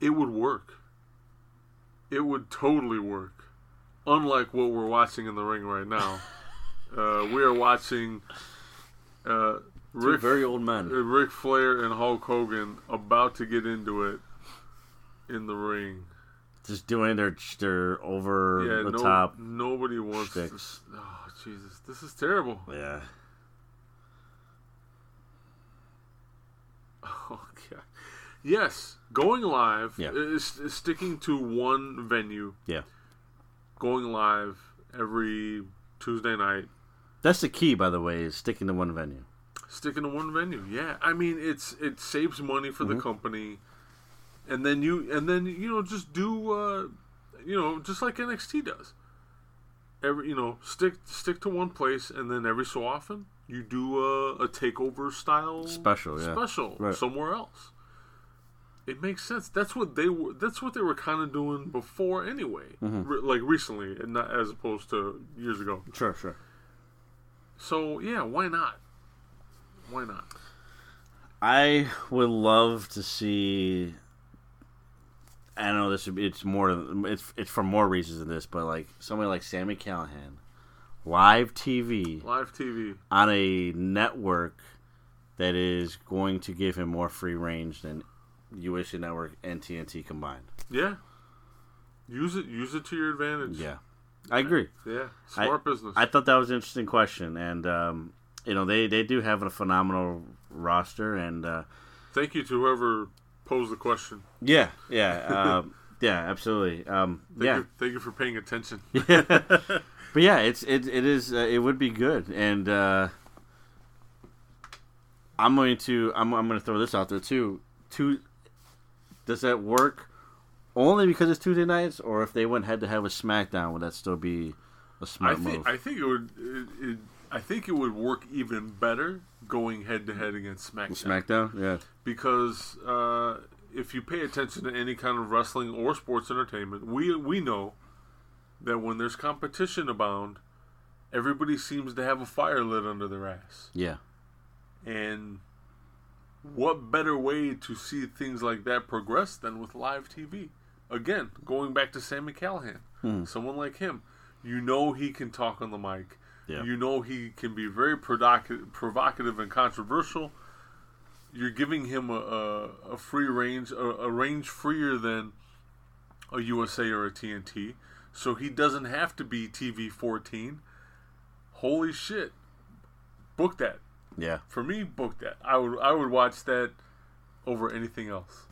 S1: It would work. It would totally work. Unlike what we're watching in the ring right now, uh, we are watching uh, Ric,
S2: very old men.
S1: Ric Flair and Hulk Hogan about to get into it in the ring.
S2: Just doing their their over
S1: Yeah,
S2: the
S1: no,
S2: top.
S1: nobody wants
S2: shticks.
S1: this. Oh Jesus, this is terrible.
S2: Yeah,
S1: Oh god. Yes, going live
S2: Yeah.
S1: is, is sticking to one venue.
S2: yeah.
S1: Going live every Tuesday night.
S2: That's the key, by the way, is sticking to one venue.
S1: Sticking to one venue. Yeah, I mean it's it saves money for
S2: Mm-hmm.
S1: the company, and then you and then you know just do uh, you know just like NXT does. Every you know stick stick to one place, and then every so often you do a, a takeover style
S2: Special, yeah.
S1: special
S2: Right.
S1: somewhere else. It makes sense. That's what they were. That's what they were kind of doing before, anyway.
S2: Mm-hmm.
S1: Re- like recently, and not as opposed to years ago.
S2: Sure, sure.
S1: So yeah, why not? Why not?
S2: I would love to see. I know this. It's more. It's it's for more reasons than this, but like somebody like Sami Callihan, live TV
S1: Live TV.
S2: on a network that is going to give him more free range than USA Network and TNT combined.
S1: Yeah. Use it. Use it to your advantage.
S2: Yeah, I agree.
S1: Yeah. Smart business.
S2: I thought that was an interesting question, and um, you know they they do have a phenomenal roster, and uh,
S1: Thank you to whoever posed the question.
S2: yeah, yeah, um, yeah, absolutely. Um,
S1: Thank
S2: yeah,
S1: You, thank you for paying attention.
S2: but yeah, it's it it is uh, it would be good, and uh, I'm going to I'm I'm going to throw this out there too. Two, does that work only because it's Tuesday nights, or if they went head to head with SmackDown, would that still be a smart
S1: think.
S2: move?
S1: I think it would. It, it, I think it would work even better going head to head against SmackDown.
S2: SmackDown, yeah,
S1: because uh, if you pay attention to any kind of wrestling or sports entertainment, we we know that when there's competition abound, everybody seems to have a fire lit under their ass.
S2: yeah,
S1: And what better way to see things like that progress than with live TV? Again, going back to Sami Callihan,
S2: Hmm.
S1: someone like him, you know he can talk on the mic.
S2: Yeah.
S1: You know he can be very provocative, provocative and controversial. You're giving him a, a, a free range, a, a range freer than a USA or a TNT, so he doesn't have to be TV 14. Holy shit! Book that
S2: yeah.
S1: for me, book that. I would I would watch that over anything else.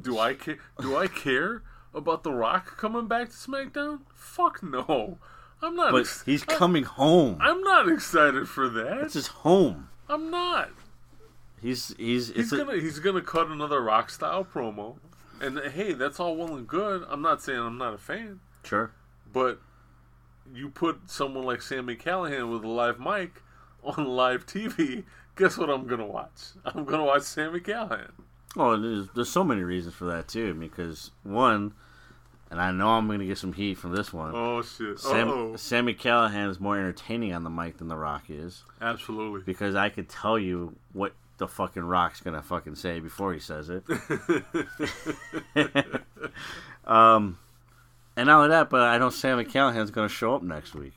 S1: Do I care? Do I care about The Rock coming back to SmackDown? Fuck no. I'm not.
S2: But
S1: ex-
S2: he's
S1: I-
S2: coming home.
S1: I'm not excited for that.
S2: It's his home.
S1: I'm not.
S2: He's he's
S1: He's
S2: it's
S1: gonna he's gonna cut another Rock style promo, and hey, that's all well and good. I'm not saying I'm not a fan,
S2: sure.
S1: but you put someone like Sami Callihan with a live mic on live TV. Guess what I'm gonna watch? I'm gonna watch Sami Callihan.
S2: Oh, there's there's so many reasons for that too. Because one, and I know I'm going to get some heat from this one.
S1: Oh shit!
S2: Sam,
S1: oh,
S2: Sami Callihan is more entertaining on the mic than The Rock is
S1: absolutely.
S2: because I could tell you what the fucking Rock's gonna fucking say before he says it. um, and not only that, but I know Sami Callihan's gonna show up next week,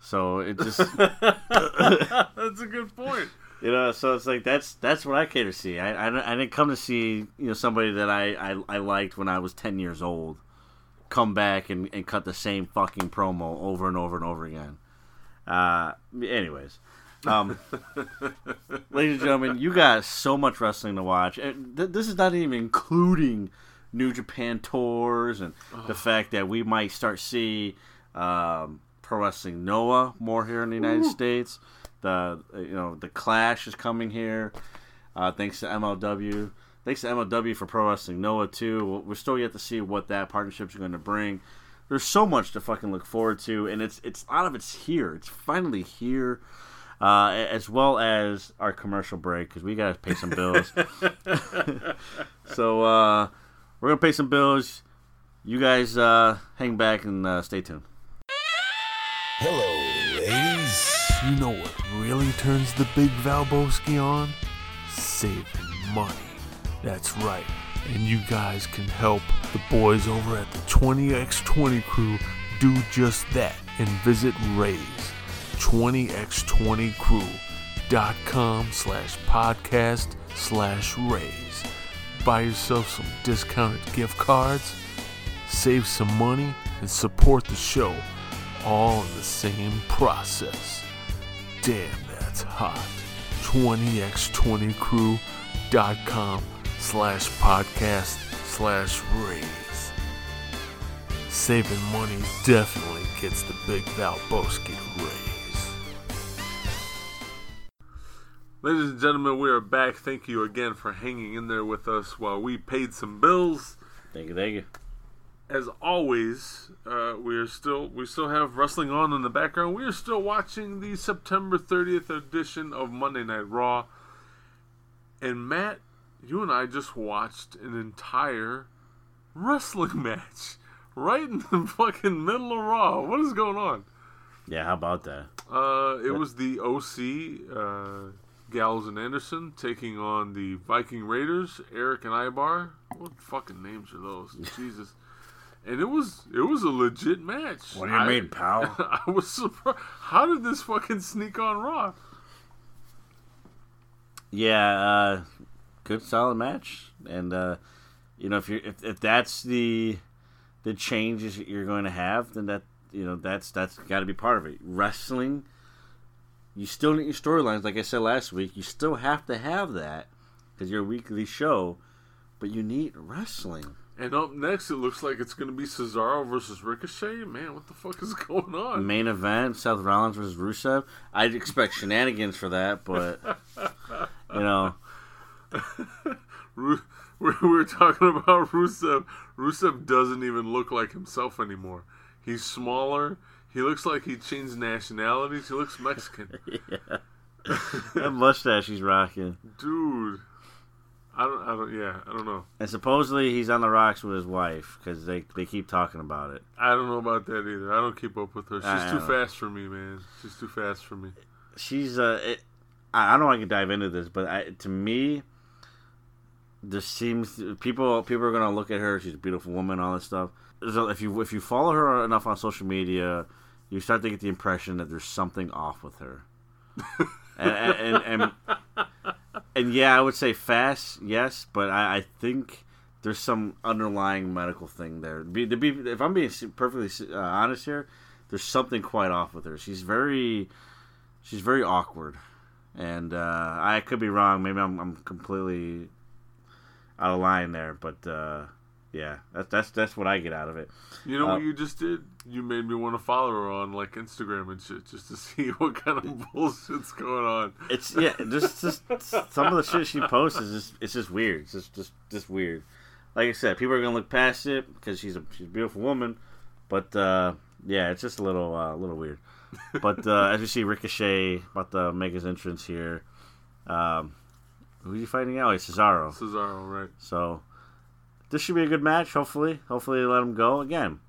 S2: so it just
S1: That's a good point.
S2: You know, so it's like that's that's what I came to see. I, I, I didn't come to see you know somebody that I, I, I liked when I was ten years old come back and, and cut the same fucking promo over and over and over again. Uh, anyways, um, ladies and gentlemen, you got so much wrestling to watch. And th- this is not even including New Japan tours and the fact that we might start see um, Pro Wrestling Noah more here in the United States. The you know the Clash is coming here, uh, thanks to MLW. Thanks to MLW for Pro Wrestling Noah too. We're still yet to see what that partnership is going to bring. There's so much to fucking look forward to, and it's it's a lot of it's here. It's finally here. Uh, as well as our commercial break because we gotta pay some bills. so uh, we're gonna pay some bills. You guys uh, hang back and uh, stay tuned.
S3: Hello, ladies.
S4: You know what really turns the big Valboski on? Saving money. That's right. And you guys can help the boys over at the 20x20 crew do just that and visit Raise 20x20crew.com slash podcast slash raise. Buy yourself some discounted gift cards, save some money, and support the show all in the same process. Damn, that's hot. 20x20crew.com slash podcast slash raise. Saving money definitely gets the big Valboski to raise.
S1: Ladies and gentlemen, we are back. Thank you again for hanging in there with us while we paid some bills.
S2: Thank you, thank you.
S1: As always, uh, we are still we still have wrestling on in the background. We are still watching the September 30th edition of Monday Night Raw. And Matt, you and I just watched an entire wrestling match right in the fucking middle of Raw. What is going on?
S2: Yeah, how about that?
S1: Uh, it was the OC, uh, Gallows and Anderson taking on the Viking Raiders, Erik and Ivar. What fucking names are those? Jesus. And it was it was a legit match.
S2: What do you
S1: I-
S2: mean, pal?
S1: I was surprised. How did this fucking sneak on Raw?
S2: Yeah, uh, good solid match, and uh, you know if you if, if that's the the changes that you're going to have, then that you know that's that's got to be part of it. Wrestling, you still need your storylines, like I said last week. You still have to have that because you're a weekly show, but you need wrestling.
S1: And up next, it looks like it's going to be Cesaro versus Ricochet. Man, what the fuck is going on?
S2: Main event: Seth Rollins versus Rusev. I'd expect shenanigans for that, but you know,
S1: we we were talking about Rusev. Rusev doesn't even look like himself anymore. He's smaller. He looks like he changed nationalities. He looks Mexican.
S2: that mustache he's rocking.
S1: Dude. I don't, I don't, yeah, I don't know.
S2: And supposedly he's on the rocks with his wife because they, they keep talking about it.
S1: I don't know about that either. I don't keep up with her. She's
S2: I
S1: too fast for me, man. She's too fast for me.
S2: She's uh, it, I I don't know I can dive into this, but I, to me, there seems people people are gonna look at her. She's a beautiful woman, all this stuff. So if you if you follow her enough on social media, you start to get the impression that there's something off with her. and, and, and and yeah, I would say fast, yes, but I, I think there's some underlying medical thing there. Be, to be, if I'm being perfectly uh, honest here, there's something quite off with her. She's very, she's very awkward, and uh, I could be wrong. Maybe I'm, I'm completely out of line there, but uh, yeah, that's that's that's what I get out of it.
S1: You know
S2: Uh,
S1: what you just did? You made me want to follow her on like Instagram and shit just to see what kind of bullshit's going on.
S2: It's yeah, just just some of the shit she posts is just it's just weird. It's just just just weird. Like I said, people are gonna look past it because she's a she's a beautiful woman, but uh, yeah, it's just a little uh, a little weird. But uh, as we see Ricochet about to make his entrance here, um, who's he fighting out? It's Cesaro.
S1: Cesaro, right?
S2: So this should be a good match. Hopefully, hopefully they let him go again.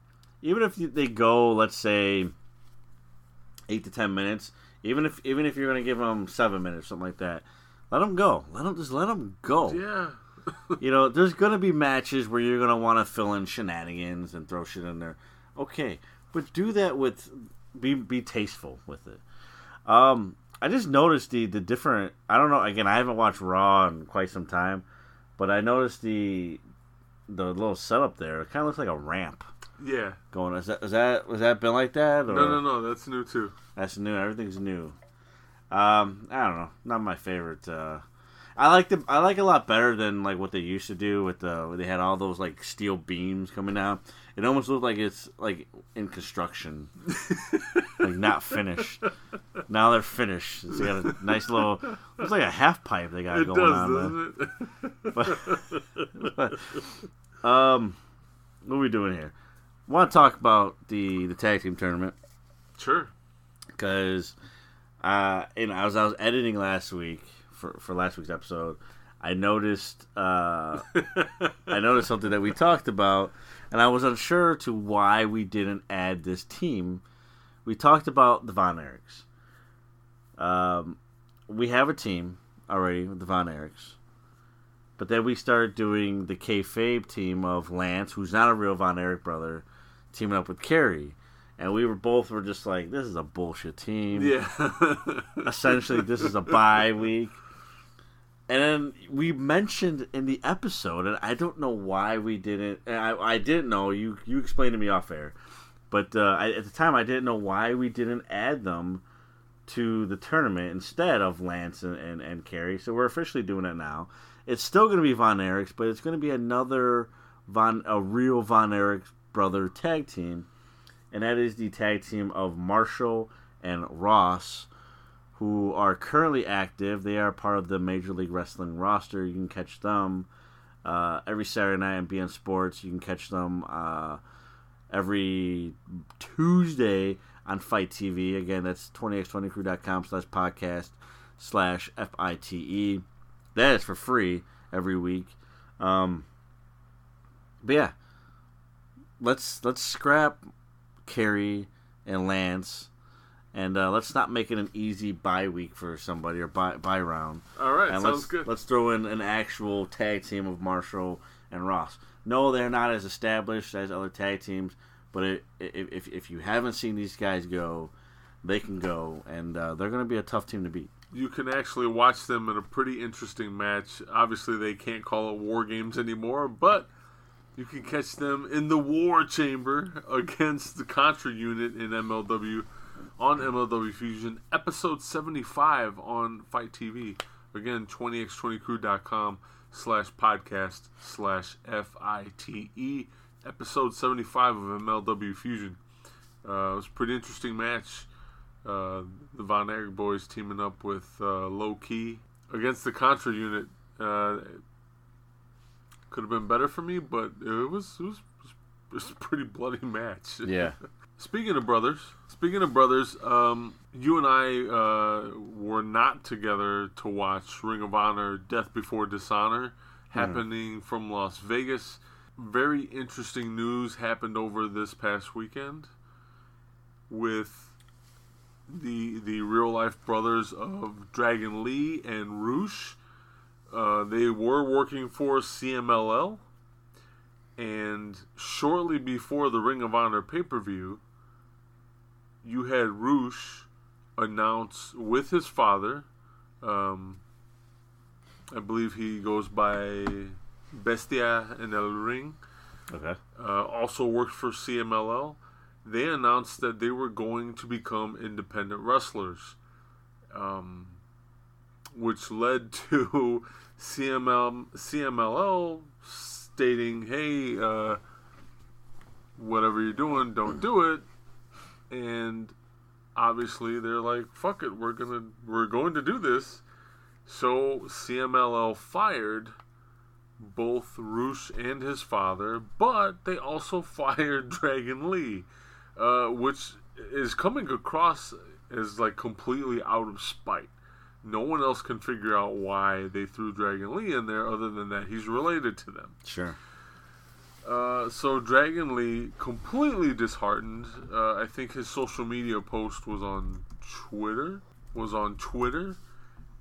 S2: Even if they go, let's say eight to ten minutes. Even if even if you're going to give them seven minutes, something like that, let them go. Let them just let them go.
S1: Yeah.
S2: You know, there's going to be matches where you're going to want to fill in shenanigans and throw shit in there. Okay, but do that with be be tasteful with it. Um, I just noticed the the different. I don't know. Again, I haven't watched Raw in quite some time, but I noticed the the little setup there. It kind of looks like a ramp
S1: Yeah.
S2: going. Is that is that was that been like that? Or
S1: No, no, no. That's new too.
S2: That's new. Everything's new. Um, I don't know. Not my favorite. Uh, I like the. I like it a lot better than like what they used to do with the. Where they had all those like steel beams coming out. It almost looked like it's like in construction, like not finished. Now they're finished. It's got a nice little. Looks like a half pipe they got
S1: It
S2: going
S1: does,
S2: on there.
S1: doesn't it?
S2: Um, what are we doing here? Want to talk about the the tag team tournament?
S1: sure.
S2: because uh, you know, as I was editing last week for for last week's episode, I noticed uh, I noticed something that we talked about, and I was unsure to why we didn't add this team. We talked about the Von Erichs. Um, we have a team already with the Von Erichs. But then we started doing the kayfabe team of Lance, who's not a real Von Erich brother, teaming up with Kerry. And we were both were just like, this is a bullshit team.
S1: Yeah.
S2: Essentially, this is a bye week. And then we mentioned in the episode, and I don't know why we didn't. and I, I didn't know. You you explained to me off air, but uh, I, at the time I didn't know why we didn't add them to the tournament instead of Lance and, and, and Kerry. So we're officially doing it now. It's still going to be Von Erichs, but it's going to be another Von a real Von Erich brother tag team, and that is the tag team of Marshall and Ross, who are currently active. They are part of the Major League Wrestling roster. You can catch them uh, every Saturday night on beIN Sports. You can catch them uh, every Tuesday on FITE TV. Again, that's 20x20crew.com slash podcast slash F-I-T-E. That is for free every week. Um, but yeah, let's let's scrap Kerry and Lance, and uh, let's not make it an easy bye week for somebody or bye, bye round.
S1: All right.
S2: And
S1: sounds
S2: let's
S1: good.
S2: let's throw in an actual tag team of Marshall and Ross. No, they're not as established as other tag teams, but it, if, if if you haven't seen these guys go, they can go, and uh, they're going to be a tough team to beat.
S1: you can actually watch them in a pretty interesting match. Obviously, they can't call it War Games anymore, but you can catch them in the War Chamber against the Contra unit in MLW on MLW Fusion, episode 75 on FITE TV. Again, 20x20crew.com slash podcast slash F-I-T-E, episode 75 of MLW Fusion. Uh, it was a pretty interesting match uh, the Von Erich boys teaming up with uh, Low Ki against the Contra unit. Could have been better for me, but it was it was, it was a pretty bloody match.
S2: Yeah,
S1: Speaking of brothers, speaking of brothers, um, you and I uh, were not together to watch Ring of Honor: Death Before Dishonor, happening from Las Vegas. Very interesting news happened over this past weekend with the the real life brothers of Dragon Lee and Rush. Uh, they were working for CMLL, and shortly before the Ring of Honor pay per view, you had Rush announce with his father. Um, I believe he goes by Bestia in El Ring
S2: okay.
S1: uh, also worked for CMLL. They announced that they were going to become independent wrestlers, um, which led to CML, CMLL stating, "Hey, uh, whatever you're doing, don't do it." And obviously, they're like, "Fuck it, we're gonna we're going to do this." So CMLL fired both Rush and his father, but they also fired Dragon Lee, uh, which is coming across as like completely out of spite. No one else can figure out why they threw Dragon Lee in there, other than that he's related to them.
S2: Sure.
S1: Uh, so Dragon Lee completely disheartened. Uh, I think his social media post was on Twitter. Was on Twitter,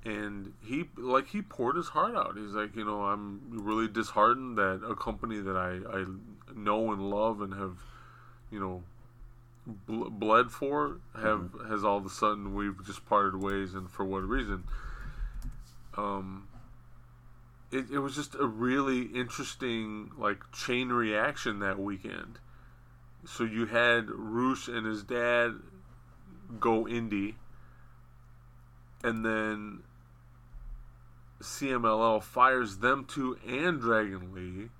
S1: and he like he poured his heart out. He's like, you know, I'm really disheartened that a company that I I know and love and have, you know, bl- bled for have has all of a sudden we've just parted ways, and for what reason? Um, it, it was just a really interesting like chain reaction that weekend. So you had Rush and his dad go indie, and then CMLL fires them two and Dragon Lee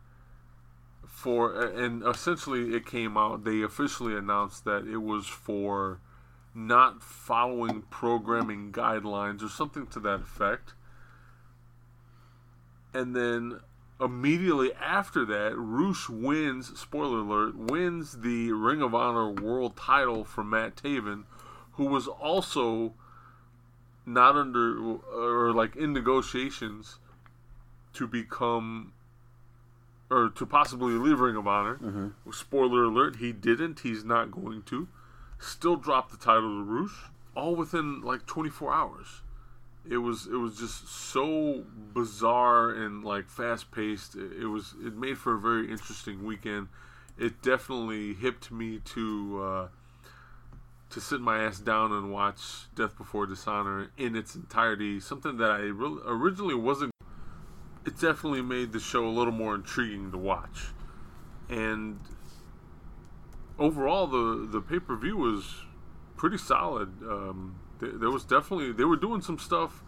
S1: for and essentially it came out they officially announced that it was for not following programming guidelines or something to that effect. And then immediately after that Rush wins spoiler alert wins the Ring of Honor world title from Matt Taven who was also not under or like in negotiations to become or to possibly leave Ring of Honor. Spoiler alert: he didn't. He's not going to. Still dropped the title to Rush, all within like 24 hours. It was it was just so bizarre and like fast paced. It, it was it made for a very interesting weekend. It definitely hipped me to. Uh, to sit my ass down and watch Death Before Dishonor in its entirety, something that I really, originally wasn't. It definitely made the show a little more intriguing to watch, and overall, the the pay per view was pretty solid. Um, th- there was definitely they were doing some stuff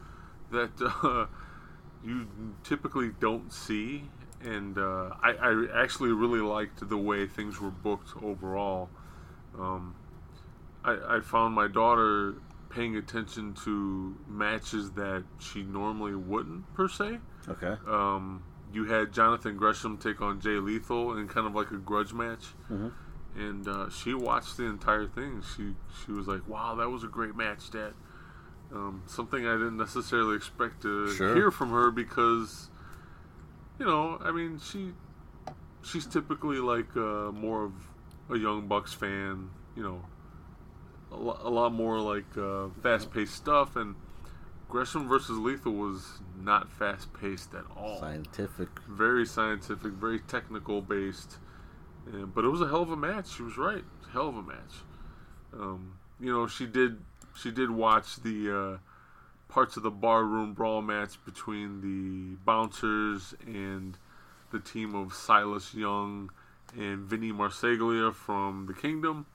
S1: that uh, you typically don't see, and uh, I, I actually really liked the way things were booked overall. Um, I, I found my daughter paying attention to matches that she normally wouldn't per se.
S2: Okay.
S1: Um, you had Jonathan Gresham take on Jay Lethal in kind of like a grudge match, and uh, she watched the entire thing. She she was like, "Wow, that was a great match, Dad." Um, something I didn't necessarily expect to
S2: Sure.
S1: hear from her because, you know, I mean, she she's typically like uh, more of a Young Bucks fan, you know, a, lo- a lot more like uh, fast paced stuff. And Gresham versus Lethal was not fast paced at all.
S2: Scientific.
S1: Very scientific, very technical based. And, but it was a hell of a match. She was right. Hell of a match. Um, you know, she did she did watch the uh, parts of the barroom brawl match between the bouncers and the team of Silas Young and Vinny Marseglia from the Kingdom.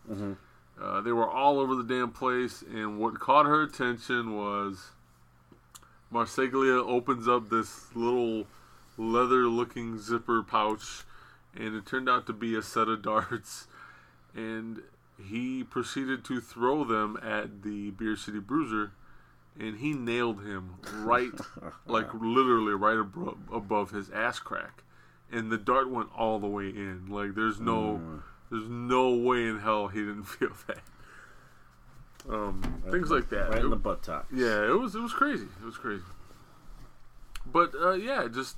S1: Uh, they were all over the damn place, and what caught her attention was Marseglia opens up this little leather-looking zipper pouch, and it turned out to be a set of darts, and he proceeded to throw them at the Beer City Bruiser, and he nailed him right, like literally right above, above his ass crack, and the dart went all the way in. Like there's no, mm. there's no way in hell he didn't feel that. Um, things like that.
S2: Right in
S1: It-
S2: the buttock.
S1: yeah, it was it was crazy. It was crazy. But uh, yeah, just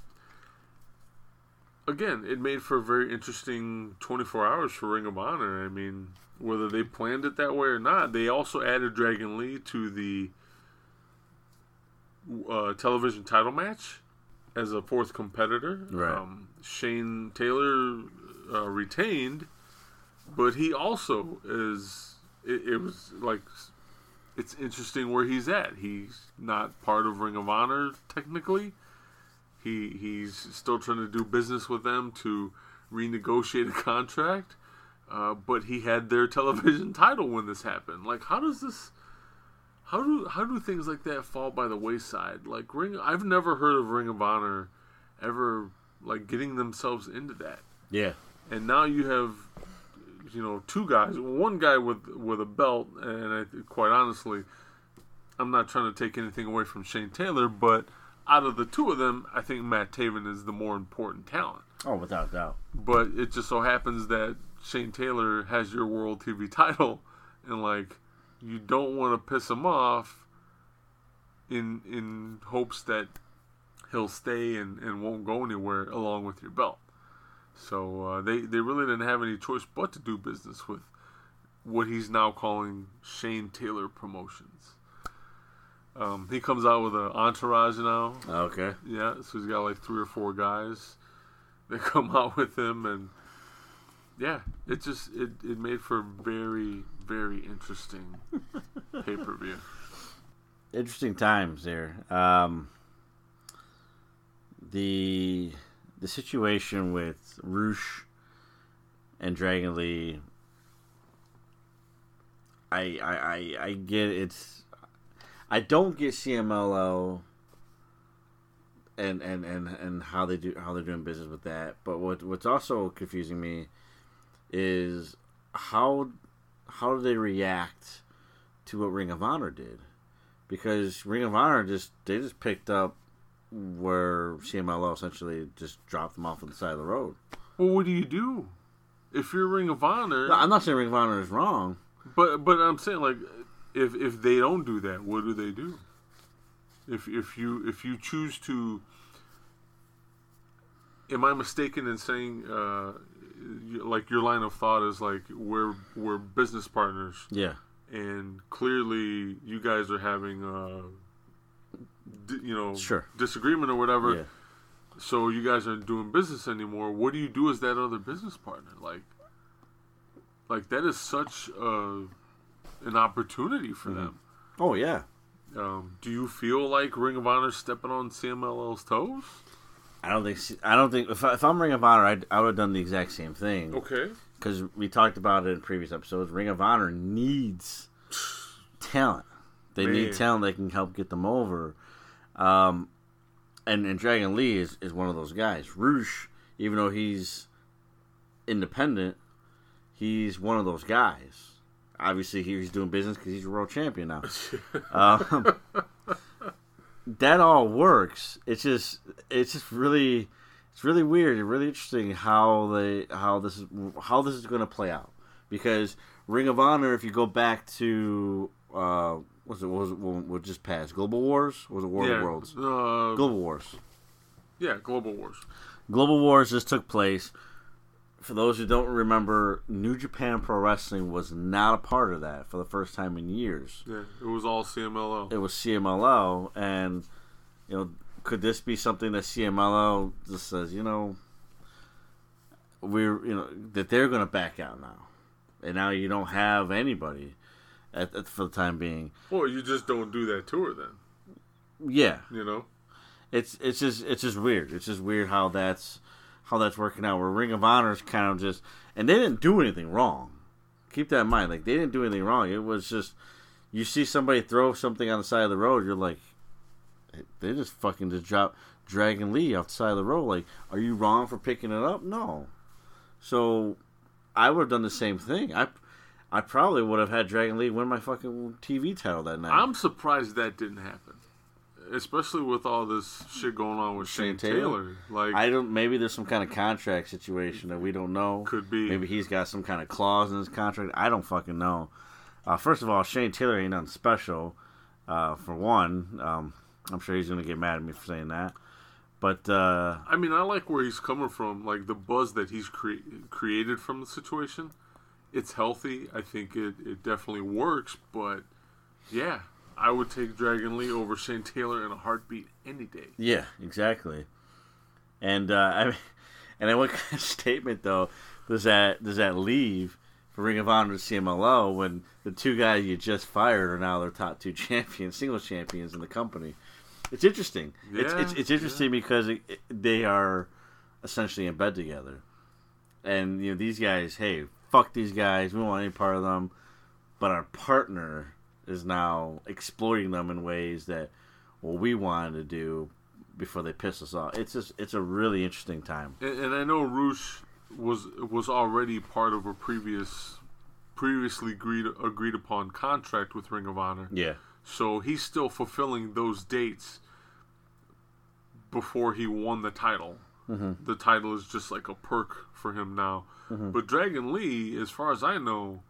S1: again, it made for a very interesting 24 hours for Ring of Honor. I mean, whether they planned it that way or not, they also added Dragon Lee to the uh, television title match as a fourth competitor.
S2: Right.
S1: Um, Shane Taylor uh, retained, but he also is. It, it was like it's interesting where he's at. He's not part of Ring of Honor technically. He he's still trying to do business with them to renegotiate a contract. Uh, but he had their television title when this happened. Like, how does this? How do how do things like that fall by the wayside? Like Ring, I've never heard of Ring of Honor ever like getting themselves into that
S2: Yeah.
S1: and now you have you know two guys one guy with with a belt and I, quite honestly i'm not trying to take anything away from shane taylor but out of the two of them i think matt taven is the more important talent
S2: Oh, without a doubt.
S1: but it just so happens that shane taylor has your world tv title and like you don't want to piss him off in in hopes that he'll stay and, and won't go anywhere along with your belt so uh, they they really didn't have any choice but to do business with what he's now calling Shane Taylor Promotions. Um, he comes out with an entourage now.
S2: Okay.
S1: Yeah, so he's got like three or four guys that come out with him, and yeah, it just it, it made for a very very interesting pay per view.
S2: interesting times there. Um, the the situation with Rush and Dragon Lee, I I I, I get it's. I don't get CMLL and, and, and, and how they do how they're doing business with that. But what what's also confusing me is how how do they react to what Ring of Honor did? Because Ring of Honor just they just picked up where CMLL essentially just dropped them off on the side of the road.
S1: Well, what do you do if you're Ring of Honor?
S2: No, I'm not saying Ring of Honor is wrong.
S1: But but I'm saying like if if they don't do that, what do they do? If if you if you choose to, am I mistaken in saying uh, like your line of thought is like we're we're business partners
S2: Yeah,
S1: and clearly you guys are having di- you know
S2: Sure.
S1: disagreement or whatever.
S2: yeah.
S1: So you guys aren't doing business anymore. What do you do as that other business partner? Like, like that is such a, an opportunity for them.
S2: Oh yeah.
S1: Um, do you feel like Ring of Honor stepping on CMLL's toes?
S2: I don't think I don't think if, I, if I'm Ring of Honor, I'd, I would have done the exact same thing.
S1: Okay.
S2: because we talked about it in previous episodes. Ring of Honor needs talent. They
S1: Man.
S2: need talent that can help get them over. Um, and and Dragon Lee is, is one of those guys. Rush, even though he's independent, he's one of those guys. Obviously, he- he's doing business because he's a world champion now. um, that all works. It's just it's just really it's really weird and really interesting how they how this is how this is going to play out because Ring of Honor, if you go back to uh, was it was it just passed Global Wars was it War
S1: yeah.
S2: of Worlds
S1: Uh,
S2: Global Wars
S1: yeah. Global Wars.
S2: Global Wars just took place. For those who don't remember, New Japan Pro Wrestling was not a part of that for the first time in years.
S1: Yeah. It was all CMLL
S2: it was CMLL, and you know, could this be something that CMLL just says, you know, we're you know that they're going to back out now, and now you don't have anybody at, at for the time being.
S1: well, you just don't do that tour then.
S2: Yeah,
S1: You know.
S2: it's it's just it's just weird. It's just weird how that's how that's working out. Where Ring of Honor is kind of just, and they didn't do anything wrong. Keep that in mind. Like they didn't do anything wrong. It was just you see somebody throw something on the side of the road, you're like, they just fucking just drop Dragon Lee off the side of the road. Like, are you wrong for picking it up? No. So I would have done the same thing. I I probably would have had Dragon Lee win my fucking TV title that night.
S1: I'm surprised that didn't happen, especially with all this shit going on with Shane,
S2: Shane
S1: Taylor.
S2: Taylor?
S1: Like,
S2: I don't. Maybe there's some kind of contract situation that we don't know.
S1: Could be.
S2: Maybe he's got some kind of clause in his contract. I don't fucking know. Uh, first of all, Shane Taylor ain't nothing special. Uh, for one, um, I'm sure he's gonna get mad at me for saying that. But uh,
S1: I mean, I like where he's coming from. Like the buzz that he's cre- created from the situation. It's healthy. I think it, it definitely works. But yeah, I would take Dragon Lee over Shane Taylor in a heartbeat any day.
S2: yeah, exactly. And uh, I, mean, and then what kind of statement though does that does that leave for Ring of Honor to CMLL when the two guys you just fired are now their top two champions, singles champions in the company? It's interesting. it's, it's
S1: Yeah,
S2: it's interesting because it, it- they are essentially in bed together, and you know these guys. Hey, fuck these guys. We don't want any part of them. But our partner is now exploiting them in ways that what we wanted to do before they piss us off. It's just it's a really interesting time.
S1: And, and I know Rush was was already part of a previous previously agreed agreed upon contract with Ring of Honor.
S2: Yeah.
S1: So he's still fulfilling those dates before he won the title.
S2: Mm-hmm.
S1: The title is just like a perk for him now. But Dragon Lee, as far as I know,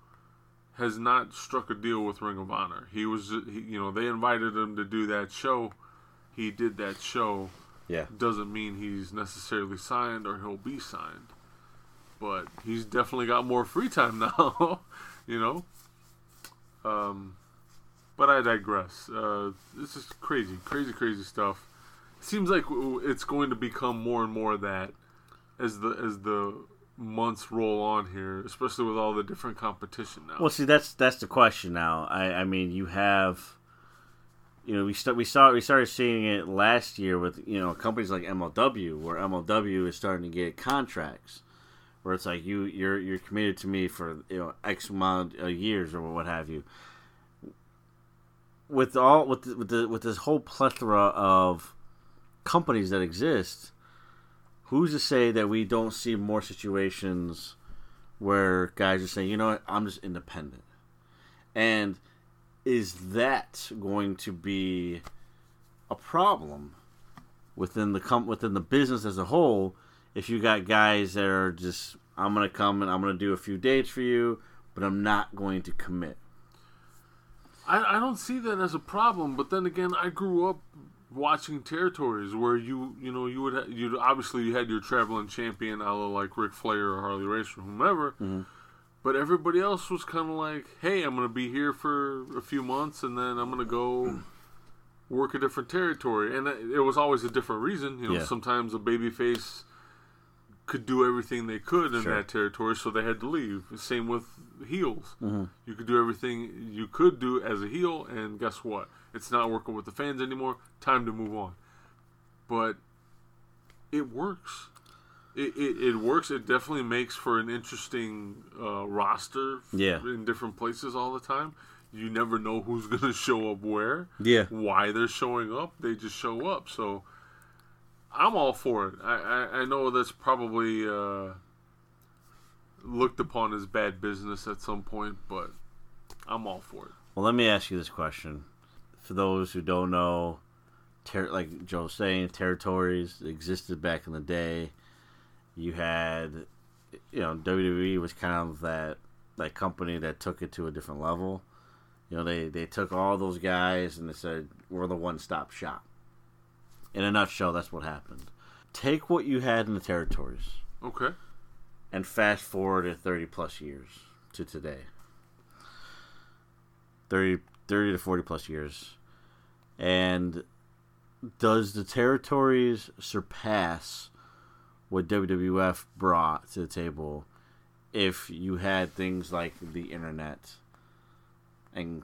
S1: has not struck a deal with Ring of Honor. He was, he, you know, they invited him to do that show. He did that show.
S2: Yeah.
S1: Doesn't mean he's necessarily signed or he'll be signed. But he's definitely got more free time now, you know. Um, but I digress. Uh, this is crazy, crazy, crazy stuff. Seems like it's going to become more and more that as the as the months roll on here, especially with all the different competition now.
S2: Well, see, that's that's the question now. I, I mean, you have, you know, we st- we saw we started seeing it last year with you know companies like MLW, where MLW is starting to get contracts, where it's like you you're you're committed to me for you know X amount of years or what have you. With all with the, with the, with this whole plethora of companies that exist, who's to say that we don't see more situations where guys are saying, you know what, I'm just independent? And is that going to be a problem within the com- within the business as a whole? If you got guys that are just, I'm gonna come and I'm gonna do a few dates for you, but I'm not going to commit.
S1: I, I don't see that as a problem, but then again, I grew up watching territories where you you know you would ha- you obviously you had your traveling champion, a la like Ric Flair or Harley Race or whomever, mm-hmm. but everybody else was kind of like, hey, I'm gonna be here for a few months and then I'm gonna go work a different territory, and it it was always a different reason. You know,
S2: Yeah.
S1: sometimes a babyface could do everything they could in
S2: Sure.
S1: that territory, so they had to leave. Same with heels.
S2: Mm-hmm.
S1: You could do everything you could do as a heel, and guess what? It's not working with the fans anymore. Time to move on. But it works. It, it, it works. It definitely makes for an interesting uh, roster
S2: Yeah.
S1: in different places all the time. You never know who's going to show up where
S2: Yeah.
S1: why they're showing up. They just show up. So I'm all for it. I, I, I know that's probably uh, looked upon as bad business at some point, but I'm all for it.
S2: Well, let me ask you this question. For those who don't know, ter- like Joe was saying, territories existed back in the day. You had, you know, WWE was kind of that that company that took it to a different level. You know, they they took all those guys and they said we're the one stop shop. In a nutshell, that's what happened. Take what you had in the territories
S1: Okay.
S2: and fast forward it 30 plus years to today 30, 30 to 40 plus years and does the territories surpass what WWF brought to the table if you had things like the internet and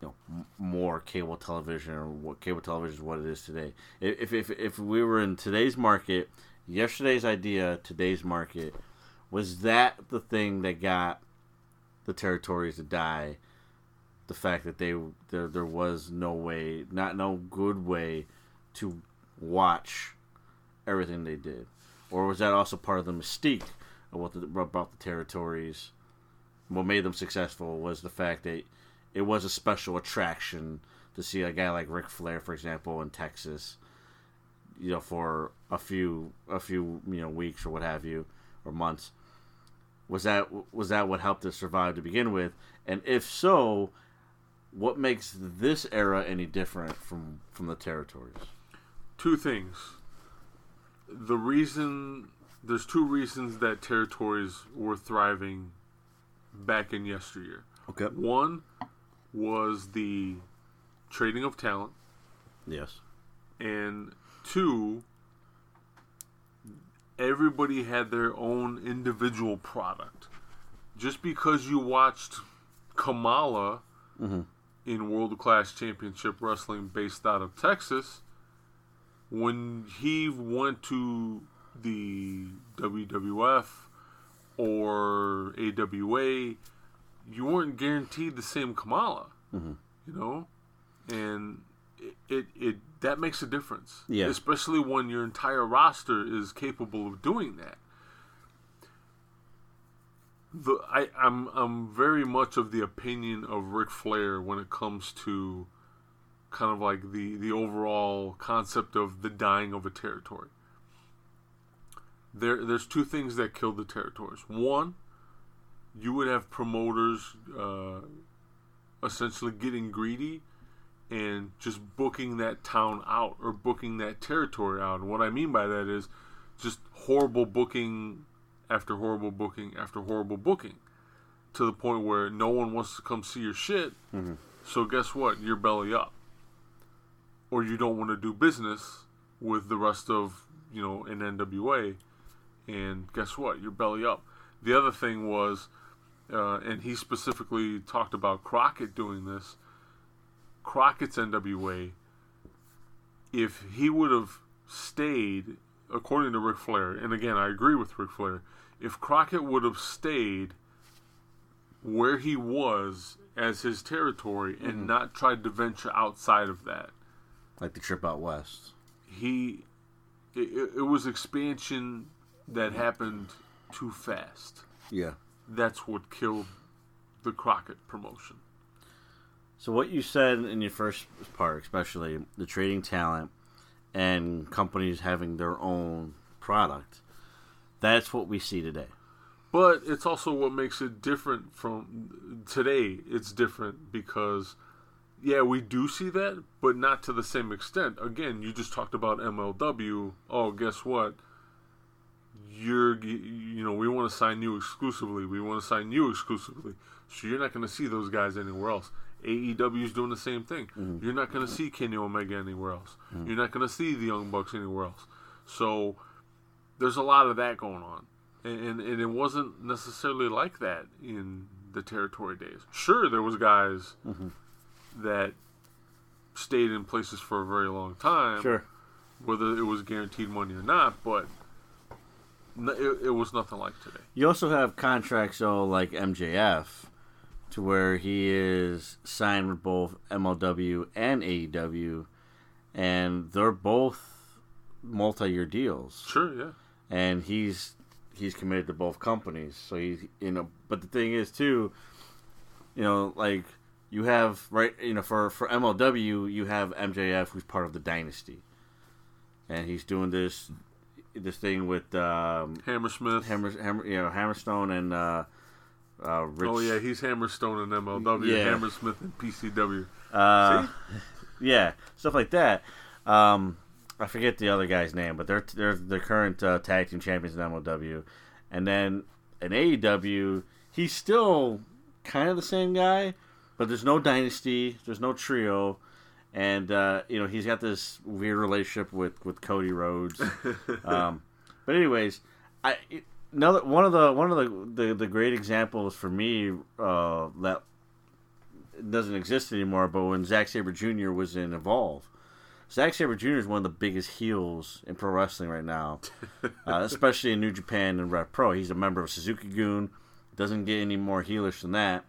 S2: you know more cable television or what cable television is what it is today. If if if we were in today's market yesterday's idea today's market was that the thing that got the territories to die? The fact that they there there was no way not no good way to watch everything they did? Or was that also part of the mystique of what the, about the territories what made them successful was the fact that it was a special attraction to see a guy like Ric Flair, for example, in Texas, you know, for a few a few you know weeks or what have you, or months. Was that was that what helped it survive to begin with? And if so, what makes this era any different from from the territories?
S1: Two things. The reason there's two reasons that territories were thriving back in yesteryear.
S2: Okay.
S1: One was the trading of talent,
S2: Yes.
S1: and two, everybody had their own individual product. Just because you watched Kamala mm-hmm. in World Class Championship Wrestling based out of Texas, when he went to the WWF or AWA, you weren't guaranteed the same Kamala. Mm-hmm. You know, and it, it it that makes a difference.
S2: Yeah.
S1: especially when your entire roster is capable of doing that. The I I'm I'm very much of the opinion of Ric Flair when it comes to kind of like the the overall concept of the dying of a territory. There there's two things that killed the territories. One, you would have promoters uh, essentially getting greedy and just booking that town out or booking that territory out. And what I mean by that is just horrible booking after horrible booking after horrible booking to the point where no one wants to come see your shit. So guess what? You're belly up. Or you don't want to do business with the rest of, you know, an NWA and guess what? You're belly up. The other thing was, uh, and he specifically talked about Crockett doing this. Crockett's NWA. If he would have stayed, according to Ric Flair, and again I agree with Ric Flair, if Crockett would have stayed where he was as his territory and not tried to venture outside of that,
S2: Like the trip out west.
S1: he it- it was expansion that happened too fast.
S2: Yeah.
S1: That's what killed the Crockett promotion.
S2: So what you said in your first part, especially the trading talent and companies having their own product, that's what we see today.
S1: But it's also what makes it different from today. It's different because, yeah, we do see that, but not to the same extent. Again, you just talked about MLW. Oh, guess what? You're, you know, we want to sign you exclusively. We want to sign you exclusively. So you're not going to see those guys anywhere else. AEW is doing the same thing. Mm-hmm. You're not going to see Kenny Omega anywhere else. Mm-hmm. You're not going to see the Young Bucks anywhere else. So there's a lot of that going on and, and, and it wasn't necessarily like that in the territory days sure there was guys mm-hmm. that stayed in places for a very long time
S2: Sure.
S1: whether it was guaranteed money or not but it, it was nothing like today
S2: You also have contracts, though, like MJF, to where he is signed with both MLW and AEW, and they're both multi-year deals.
S1: sure yeah
S2: and he's he's committed to both companies. So he's you know, but the thing is too, you know, like you have right, you know, for for MLW you have MJF who's part of the Dynasty, and he's doing this this thing with um,
S1: hammersmith
S2: Hammer, Hammer, you know, Hammerstone and uh, uh, Rich.
S1: oh yeah he's hammerstone and mlw
S2: Yeah.
S1: hammersmith and pcw
S2: Uh,
S1: See?
S2: yeah, stuff like that. Um, I forget the other guy's name, but they're they're the current uh, tag team champions in MLW, and then in AEW, he's still kind of the same guy, but there's no dynasty, there's no trio, and uh, you know he's got this weird relationship with with Cody Rhodes. um, but anyways, I another one of the one of the the, the great examples for me uh, that doesn't exist anymore. But when Zack Sabre Jr. was in Evolve, Zack Sabre Jr. is one of the biggest heels in pro wrestling right now, uh, especially in New Japan and Rev Pro. He's a member of Suzuki Gun. Doesn't get any more heelish than that.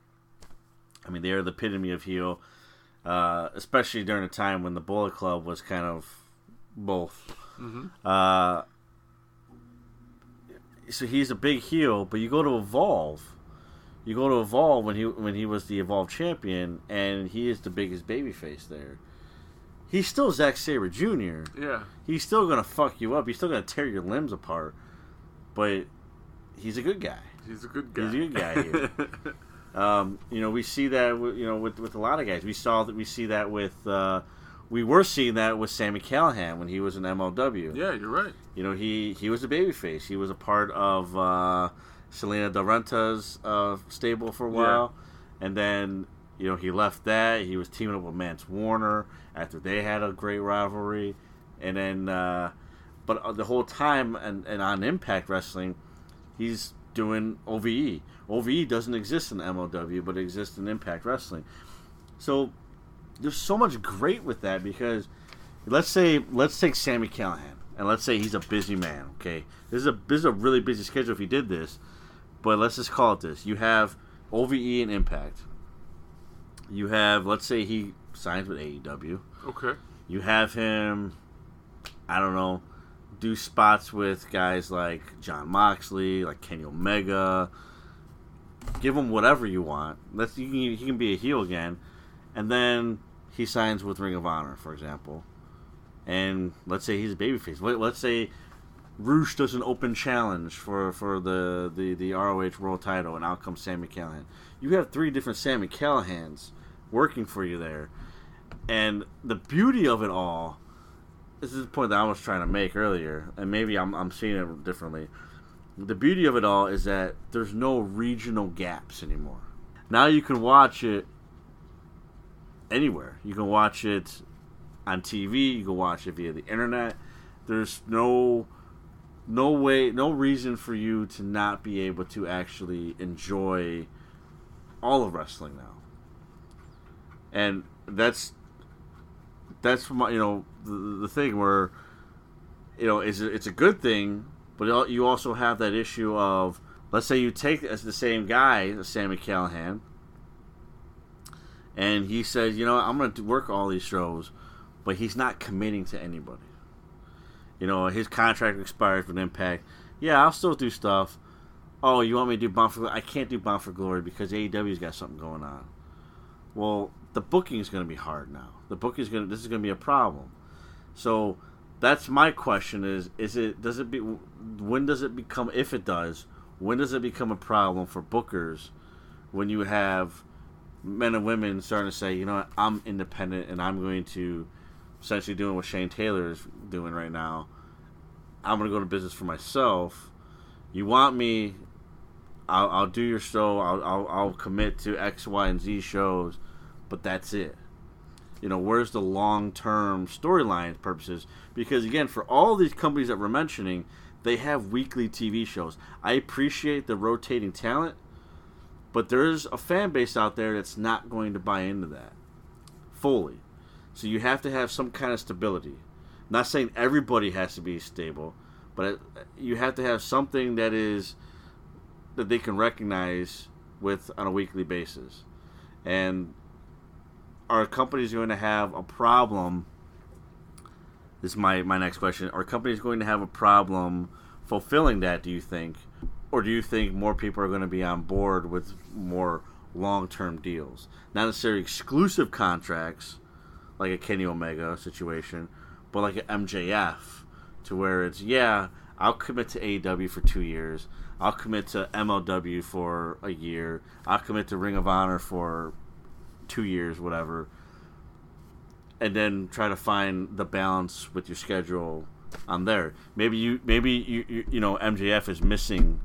S2: I mean, they are the epitome of heel, uh, especially during a time when the Bullet Club was kind of both. Uh, so he's a big heel, but you go to Evolve. You go to Evolve when he when he was the Evolve champion, and he is the biggest babyface there. He's still Zack Sabre Jr.
S1: yeah
S2: He's still gonna fuck you up. He's still gonna tear your limbs apart, but he's a good guy.
S1: he's a good guy
S2: He's a good guy here. Um, you know, we see that with, you know with with a lot of guys. We saw that we see that with uh, we were seeing that with Sami Callihan when he was in MLW.
S1: yeah you're right
S2: You know, he he was a babyface. He was a part of uh, Salina Del Renta's uh, stable for a while, and then you know he left that. He was teaming up with Mance Warner after they had a great rivalry, and then uh, but uh, the whole time and, and on Impact Wrestling, he's doing OVE. OVE doesn't exist in MLW, but it exists in Impact Wrestling. So there's so much great with that because let's say let's take Sami Callihan and let's say he's a busy man. Okay, this is a this is a really busy schedule if he did this, but let's just call it this. You have OVE and Impact. You have let's say he signs with AEW.
S1: okay
S2: You have him, I don't know, do spots with guys like Jon Moxley, like Kenny Omega. Give him whatever you want. Let's you can, he can be a heel again, and then he signs with Ring of Honor, for example. And let's say he's a babyface. Let- Let's say Rush does an open challenge for, for the, the, the ROH World Title, and out comes Sami Callihan. You have three different Sami Callihans working for you there. And the beauty of it all, this is the point that I was trying to make earlier, and maybe I'm, I'm seeing it differently. The beauty of it all is that there's no regional gaps anymore. Now you can watch it anywhere. You can watch it on TV, you can watch it via the internet. There's no no way, no reason for you to not be able to actually enjoy all of wrestling now. And that's that's my, you know the, the thing where you know it's it's a good thing, but you also have that issue of let's say you take as the same guy, Sami Callihan, and he says, you know, I'm going to work all these shows, but he's not committing to anybody. You know, his contract expires with Impact. Yeah, I'll still do stuff. Oh, you want me to do Bound for Glory? I can't do Bound for Glory because AEW's got something going on. Well, the booking is going to be hard now. The booking is going to. This is going to be a problem. So that's my question: is is it does it be when does it become if it does when does it become a problem for bookers when you have men and women starting to say you know what, I'm independent and I'm going to essentially doing what Shane Taylor is doing right now. I'm going to go to business for myself. You want me? I'll, I'll do your show. I'll, I'll, I'll commit to X, Y, and Z shows, but that's it. You know, where's the long term storyline purposes? Because again, for all these companies that we're mentioning, they have weekly TV shows. I appreciate the rotating talent, but there's a fan base out there that's not going to buy into that fully. So you have to have some kind of stability. Not saying everybody has to be stable, but it, you have to have something that is that they can recognize with on a weekly basis. And are companies going to have a problem? This is my, my next question. Are companies going to have a problem fulfilling that, do you think? Or do you think more people are going to be on board with more long term deals? Not necessarily exclusive contracts, like a Kenny Omega situation, but like an MJF, to where it's, yeah, I'll commit to AEW for two years. I'll commit to MLW for a year. I'll commit to Ring of Honor for two years, whatever, and then try to find the balance with your schedule on there. Maybe you, maybe you, you, you know, MJF is missing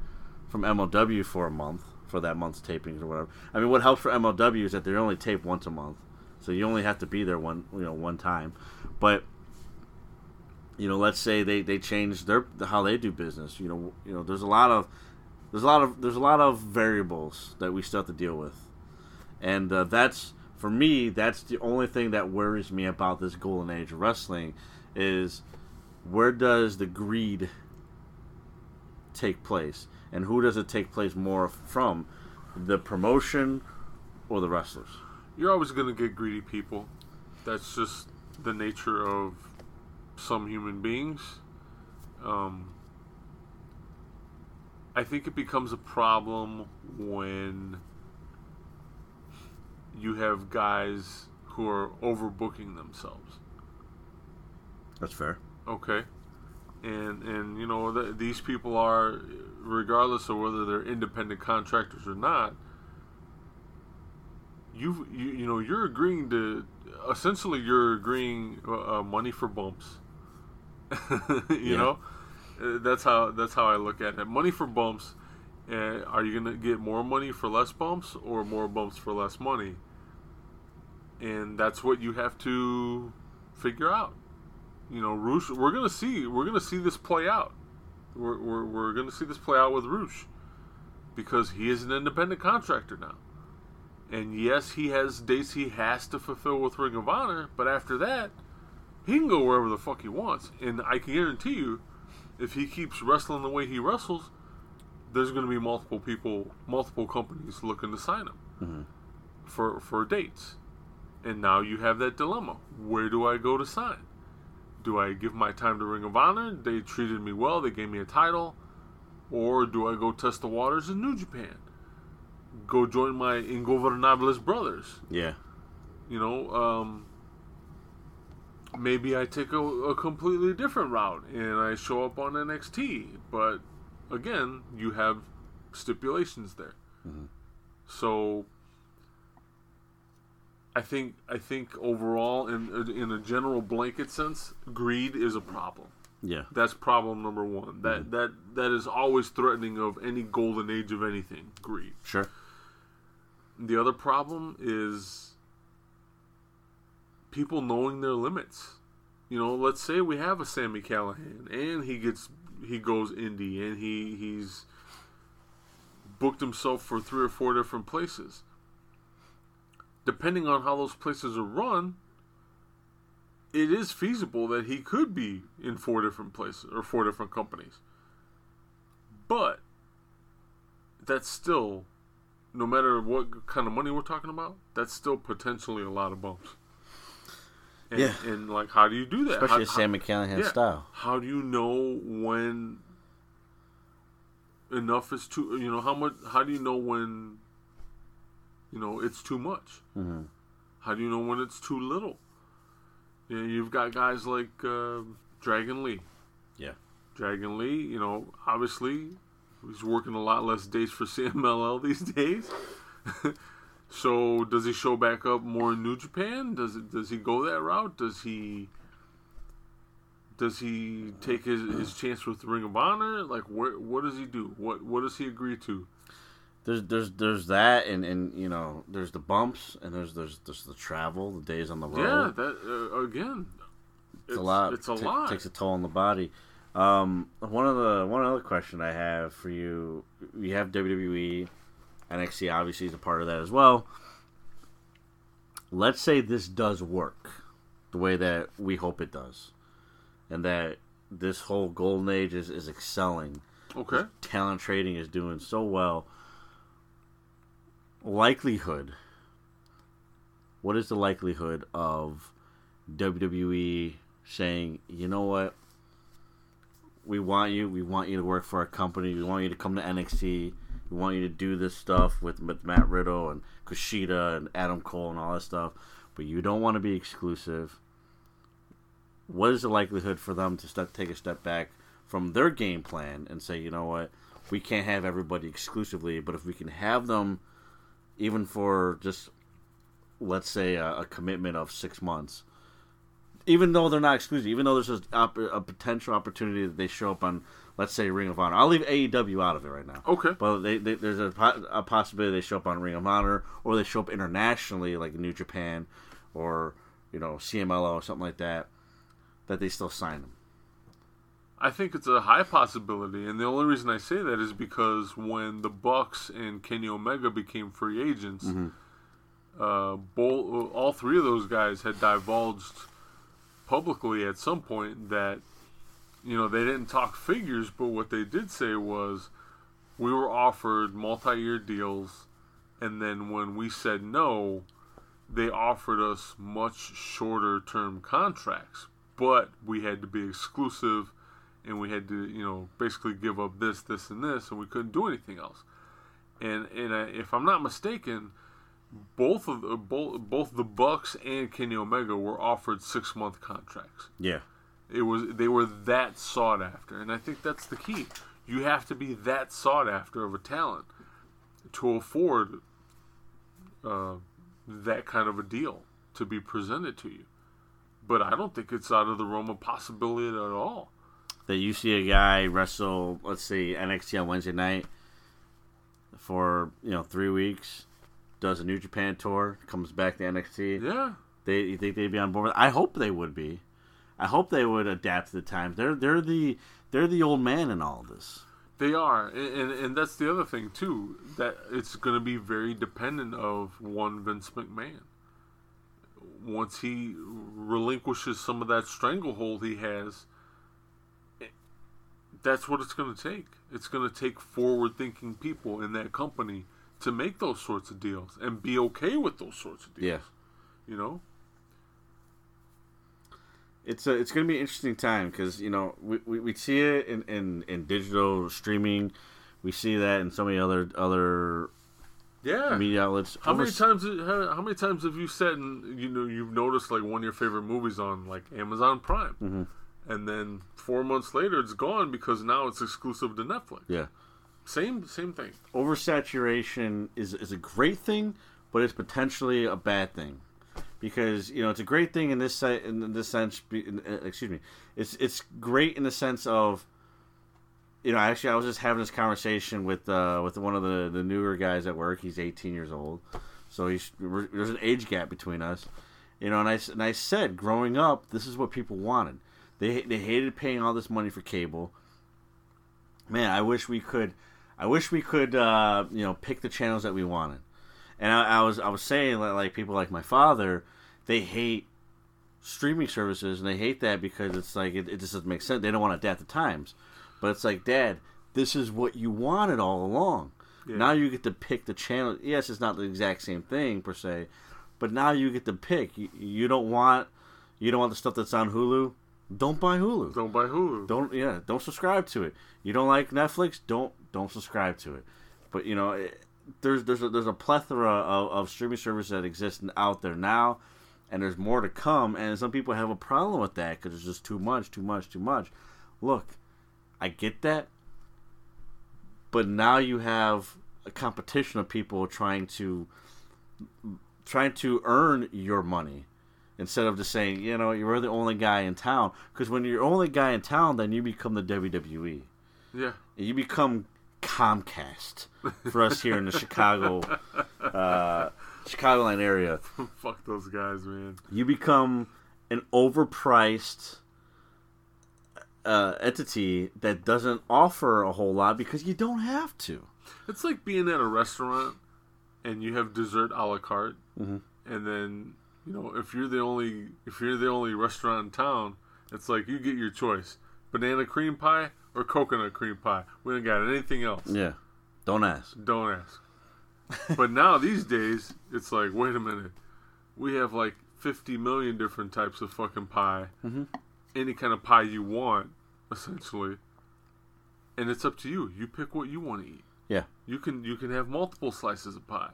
S2: from MLW for a month for that month's tapings or whatever. I mean, what helps for MLW is that they only tape once a month, so you only have to be there one, you know, one time. But you know, let's say they they change their how they do business. You know, you know, there's a lot of there's a lot of there's a lot of variables that we still have to deal with and uh, that's for me that's the only thing that worries me about this golden age of wrestling is where does the greed take place and who does it take place more from the promotion or the wrestlers
S1: You're always going to get greedy people. That's just the nature of some human beings. Um, I think it becomes a problem when you have guys who are overbooking themselves.
S2: that's fair
S1: Okay, and and you know th- these people are, regardless of whether they're independent contractors or not. You you you know you're agreeing to essentially you're agreeing uh, money for bumps. you
S2: Yeah.
S1: know, Uh, that's how that's how I look at it. Money for bumps. Uh, are you gonna get more money for less bumps or more bumps for less money? And that's what you have to figure out you know, Rush. We're gonna see. We're gonna see this play out. We're we're, we're gonna see this play out with Rush because he is an independent contractor now. And yes, he has dates he has to fulfill with Ring of Honor, but after that, he can go wherever the fuck he wants. And I can guarantee you, if he keeps wrestling the way he wrestles, there's going to be multiple people, multiple companies looking to sign him mm-hmm. for for dates. And now you have that dilemma: where do I go to sign? do I give my time to Ring of Honor? They treated me well. They gave me a title. Or do I go test the waters in New Japan? Go join my Ingobernables brothers.
S2: yeah
S1: You know, um, maybe I take a, a completely different route and I show up on NXT. But again, you have stipulations there. So I think I think overall, in in a general blanket sense, greed is a problem.
S2: yeah
S1: That's problem number one. That mm-hmm. that that is always threatening of any golden age of anything. Greed.
S2: sure
S1: The other problem is people knowing their limits. You know, let's say we have a Sami Callihan and he gets he goes indie and he he's booked himself for three or four different places. Depending on how those places are run, it is feasible that he could be in four different places or four different companies. But that's still, no matter what kind of money we're talking about, that's still potentially a lot of bumps. And,
S2: Yeah.
S1: And like, how do you do that?
S2: Especially
S1: how,
S2: Sami Callihan
S1: yeah.
S2: style.
S1: How do you know when enough is too? You know how much? How do you know when? You know it's too much.
S2: hmm
S1: How do you know when it's too little? You know, you've got guys like uh, Dragon Lee.
S2: Yeah.
S1: Dragon Lee, you know, obviously he's working a lot less days for CMLL these days. so does he show back up more in New Japan? Does it does he go that route? Does he does he take his, his chance with the Ring of Honor? Like where what does he do? What what does he agree to?
S2: There's there's there's that and, and you know there's the bumps and there's there's there's the travel the days on the road.
S1: Yeah, that uh, again.
S2: it's, a lot
S1: It's a lot.
S2: takes a toll on the body um one of the one other question I have for you you have WWE NXT obviously is a part of that as well let's say this does work the way that we hope it does and that this whole golden age is, is excelling
S1: okay.
S2: talent trading is doing so well. Likelihood. What is the likelihood of WWE saying, you know what? We want you. We want you to work for our company. We want you to come to NXT. We want you to do this stuff with, with Matt Riddle and Kushida and Adam Cole and all that stuff. But you don't want to be exclusive. What is the likelihood for them to step, take a step back from their game plan and say, you know what, we can't have everybody exclusively, but if we can have them, even for just let's say a, a commitment of six months, even though they're not exclusive, even though there's a, a potential opportunity that they show up on, let's say Ring of Honor. I'll leave AEW out of it right now.
S1: Okay.
S2: But they, they, there's a, po- a possibility they show up on Ring of Honor, or they show up internationally, like New Japan, or you know CMLL or something like that. That they still sign them.
S1: I think it's a high possibility, and the only reason I say that is because when the Bucks and Kenny Omega became free agents, uh, both all three of those guys had divulged publicly at some point that you know they didn't talk figures, but what they did say was we were offered multi-year deals, and then when we said no, they offered us much shorter term contracts, but we had to be exclusive and we had to, you know, basically give up this, this, and this, and we couldn't do anything else. And and uh, if I'm not mistaken, both of the, both both the Bucks and Kenny Omega were offered six month contracts.
S2: Yeah.
S1: It was they were that sought after, and I think that's the key. You have to be that sought after of a talent to afford uh, that kind of a deal to be presented to you. But I don't think it's out of the realm of possibility at all.
S2: That you see a guy wrestle, let's say NXT on Wednesday night for you know three weeks, does a New Japan tour, comes back to NXT.
S1: Yeah,
S2: They you think they'd be on board? I hope they would be. I hope they would adapt to the times. They're they're the they're the old man in all of this.
S1: They are, and, and and that's the other thing too. That it's going to be very dependent of one Vince McMahon. Once he relinquishes some of that stranglehold he has, that's what it's going to take. It's going to take forward-thinking people in that company to make those sorts of deals and be okay with those sorts of deals.
S2: Yeah.
S1: You know,
S2: It's a, it's going to be an interesting time because you know we, we, we see it in, in, in digital streaming, we see that in so many other other
S1: yeah.
S2: media outlets.
S1: How many times? How, how many times have you said, and you know, you've noticed like one of your favorite movies on like Amazon Prime,
S2: Mm-hmm.
S1: And then four months later it's gone because now it's exclusive to Netflix.
S2: Yeah.
S1: Same, same thing.
S2: oversaturation is is a great thing, but it's potentially a bad thing because you know it's a great thing in this se- in this sense. in- uh, Excuse me, it's it's great in the sense of you know actually I was just having this conversation with uh, with one of the the newer guys at work. He's 18 years old, so he's there's an age gap between us. You know, and I s- and I said growing up, this is what people wanted. They they hated paying all this money for cable man, I wish we could. I wish we could, uh, you know, pick the channels that we wanted. And I, I was, I was saying that like people like my father, they hate streaming services and they hate that because it's like it, it just doesn't make sense. They don't want to adapt the times. But it's like, Dad, this is what you wanted all along.
S1: Yeah.
S2: Now you get to pick the channel. Yes, it's not the exact same thing per se, but now you get to pick. You, you don't want you don't want the stuff that's on Hulu. Don't buy Hulu.
S1: Don't buy Hulu.
S2: Don't yeah. Don't subscribe to it. You don't like Netflix. Don't don't subscribe to it. But you know, it, there's there's a, there's a plethora of, of streaming services that exist out there now, and there's more to come. And some people have a problem with that because it's just too much, too much, too much. Look, I get that, but now you have a competition of people trying to trying to earn your money instead of just saying, you know, you're the only guy in town. Because when you're the only guy in town, then you become the WWE.
S1: Yeah.
S2: You become Comcast for us here in the Chicago, uh, Chicagoland area.
S1: Fuck those guys, man.
S2: You become an overpriced uh, entity that doesn't offer a whole lot because you don't have to.
S1: It's like being at a restaurant and you have dessert a la carte,
S2: Mm-hmm.
S1: and then you know if you're the only if you're the only restaurant in town, it's like you get your choice: banana cream pie or coconut cream pie. We don't got anything else.
S2: Yeah. Don't ask.
S1: Don't ask. but now these days, it's like, wait a minute, we have like 50 million different types of fucking pie.
S2: Mhm.
S1: Any kind of pie you want, essentially. And it's up to you. You pick what you want to eat.
S2: Yeah.
S1: You can you can have multiple slices of pie,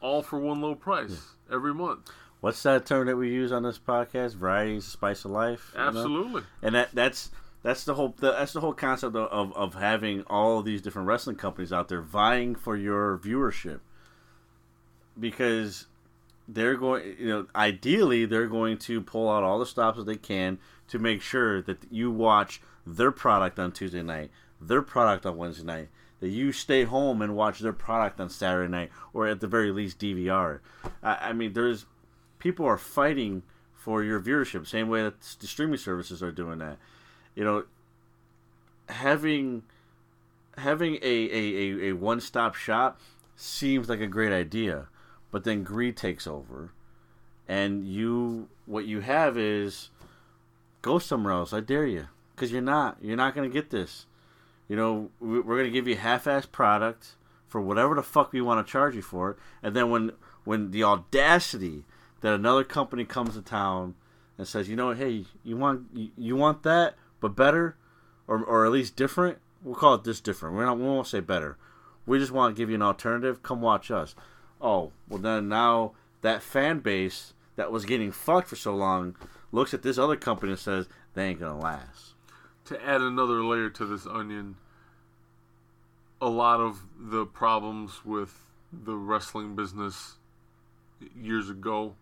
S1: all for one low price every month.
S2: What's that term that we use on this podcast? Variety is the spice of life. you know?
S1: Absolutely.
S2: and that that's that's the whole the, that's the whole concept of, of, of having all of these different wrestling companies out there vying for your viewership because they're going you know ideally they're going to pull out all the stops that they can to make sure that you watch their product on Tuesday night their product on Wednesday night that you stay home and watch their product on Saturday night or at the very least DVR I, I mean there's people are fighting for your viewership same way that the streaming services are doing that you know having having a, a, a, a one stop shop seems like a great idea, but then greed takes over, and you what you have is go somewhere else. I dare you, because you're not you're not gonna get this. You know we- we're gonna give you half ass product for whatever the fuck we want to charge you for and then when when the audacity that another company comes to town and says, you know, hey, you want you, you want that, but better, or or at least different. We'll call it this different. We're not. We won't say better. We just want to give you an alternative. Come watch us. Oh, well then now that fan base that was getting fucked for so long looks at this other company and says they ain't gonna last.
S1: to add another layer to this onion, a lot of the problems with the wrestling business years ago,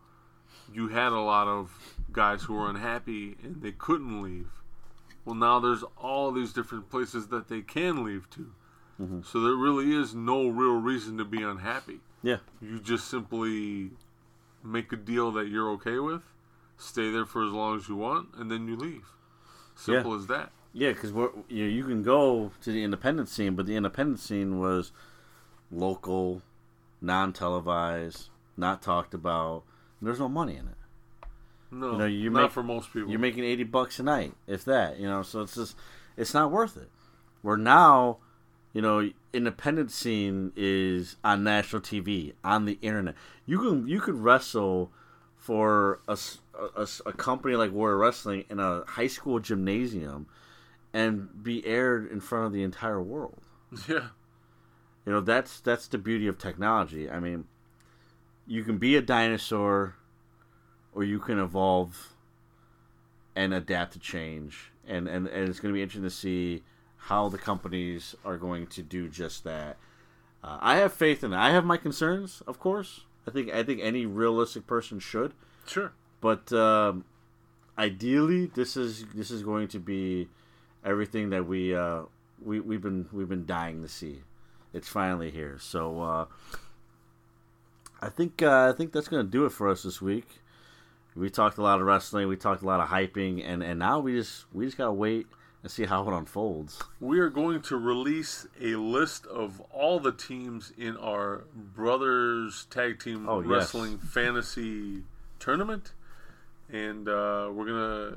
S1: you had a lot of guys who were unhappy and they couldn't leave. Well, now there's all these different places that they can leave to. Mm-hmm. So there really is no real reason to be unhappy.
S2: Yeah,
S1: You just simply make a deal that you're okay with, stay there for as long as you want, and then you leave. Simple as that.
S2: yeah, because you you can go to the independent scene, but the independent scene was local, non-televised, not talked about. There's no money in it.
S1: No,
S2: You know, you
S1: not
S2: make-
S1: for most people.
S2: You're making eighty bucks a night, if that. You know, so it's just it's not worth it. Where now, you know, independent scene is on national TV, on the internet. You can you could wrestle for a a company like Warrior Wrestling in a high school gymnasium and be aired in front of the entire world.
S1: yeah,
S2: You know, that's that's the beauty of technology. I mean, you can be a dinosaur or you can evolve and adapt to change. And and, and it's going to be interesting to see how the companies are going to do just that. Uh, I have faith in it. I have my concerns, of course. I think I think any realistic person should,
S1: sure.
S2: but um, ideally, this is this is going to be everything that we uh, we we've been we've been dying to see. It's finally here. So uh, I think uh, I think that's going to do it for us this week. We talked a lot of wrestling. We talked a lot of hyping, and, and now we just we just gotta wait and see how it unfolds.
S1: we are going to release a list of all the teams in our brothers tag team
S2: Oh, yes.
S1: wrestling fantasy tournament and uh, we're gonna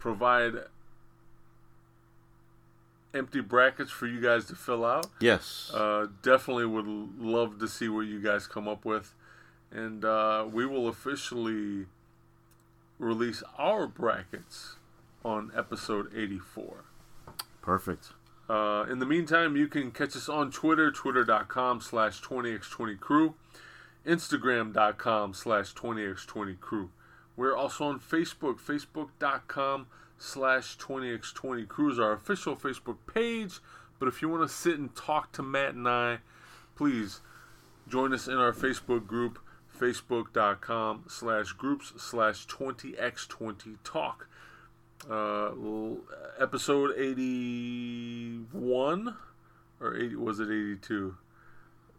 S1: provide empty brackets for you guys to fill out
S2: Yes.
S1: uh, definitely would love to see what you guys come up with and uh, we will officially release our brackets on episode 84
S2: Perfect.
S1: uh, in the meantime, you can catch us on Twitter, twitter.com slash 20x20crew, instagram.com slash 20x20crew. We're also on Facebook, facebook.com slash 20x20crew is our official Facebook page. But if you want to sit and talk to Matt and I, please join us in our Facebook group, facebook.com slash groups slash 20x20talk uh, episode 81 or 80 was it 82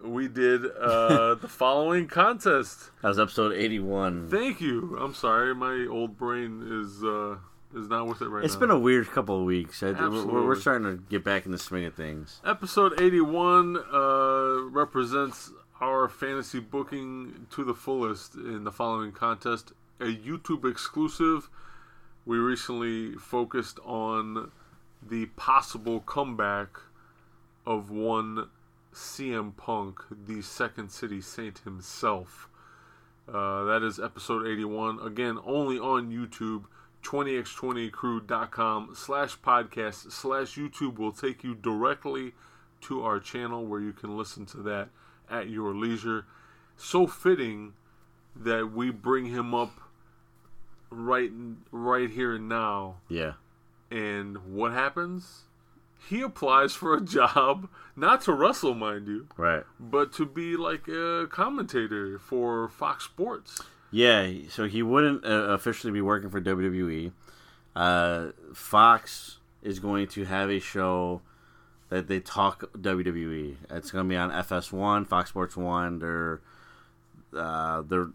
S1: we did uh, the following contest
S2: That was episode 81.
S1: thank you i'm sorry my old brain is uh, is not with it right
S2: It's
S1: now
S2: been a weird couple of weeks. I, we're, we're starting to get back in the swing of things.
S1: Episode 81 uh, represents our fantasy booking to the fullest in the following contest. A YouTube exclusive. We recently focused on the possible comeback of one CM Punk, the Second City Saint himself. Uh, that is episode 81. Again, only on YouTube. 20x20crew.com slash podcast slash YouTube will take you directly to our channel where you can listen to that at your leisure. So fitting that we bring him up right right here and now.
S2: Yeah.
S1: And what happens? He applies for a job, not to wrestle, mind you,
S2: Right.
S1: but to be like a commentator for Fox Sports.
S2: Yeah, so he wouldn't uh, officially be working for WWE. Uh, Fox is going to have a show that they talk WWE. It's going to be on FS1, Fox Sports One. Their uh, their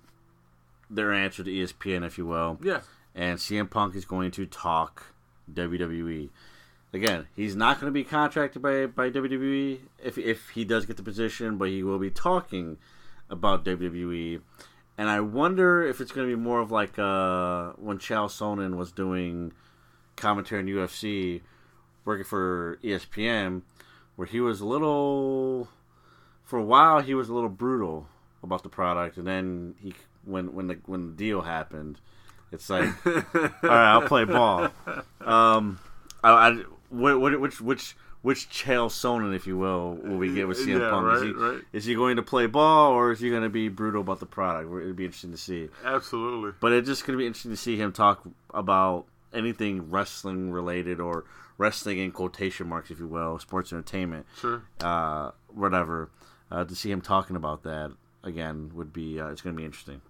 S2: their answer to ESPN, if you will.
S1: Yeah.
S2: And CM Punk is going to talk WWE. Again, he's not going to be contracted by by WWE if if he does get the position, but he will be talking about WWE. And I wonder if it's going to be more of like uh, when Chael Sonnen was doing commentary in UFC, working for ESPN, where he was a little, for a while, he was a little brutal about the product, and then he when when the when the deal happened, it's like, all right, I'll play ball. Um, I, I what, what which which which Chael Sonnen, if you will, will we get with CM
S1: Yeah,
S2: Punk? is, he,
S1: right.
S2: is he going to play ball or is he going to be brutal about the product? It'd be interesting to see.
S1: Absolutely.
S2: But it's just going to be interesting to see him talk about anything wrestling related or wrestling in quotation marks, if you will, sports entertainment,
S1: Sure.
S2: uh, whatever. Uh, to see him talking about that again would be uh, it's going to be interesting.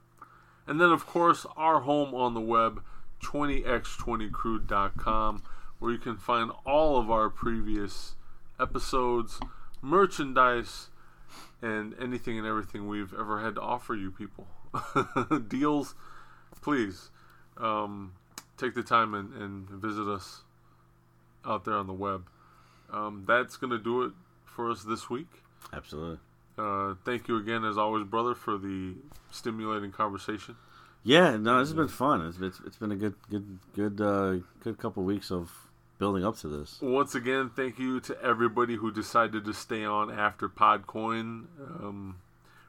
S1: And then, of course, our home on the web, 20x20crew.com, where you can find all of our previous episodes, merchandise, and anything and everything we've ever had to offer you people. Deals, please um, take the time and, and visit us out there on the web. Um, that's going to do it for us this week.
S2: Absolutely.
S1: Uh, thank you again, as always, brother, for the stimulating conversation.
S2: Yeah, no, this has been fun. It's, it's, it's been a good, good, good, uh, good couple weeks of building up to this.
S1: Once again, thank you to everybody who decided to stay on after Podcoin. Um,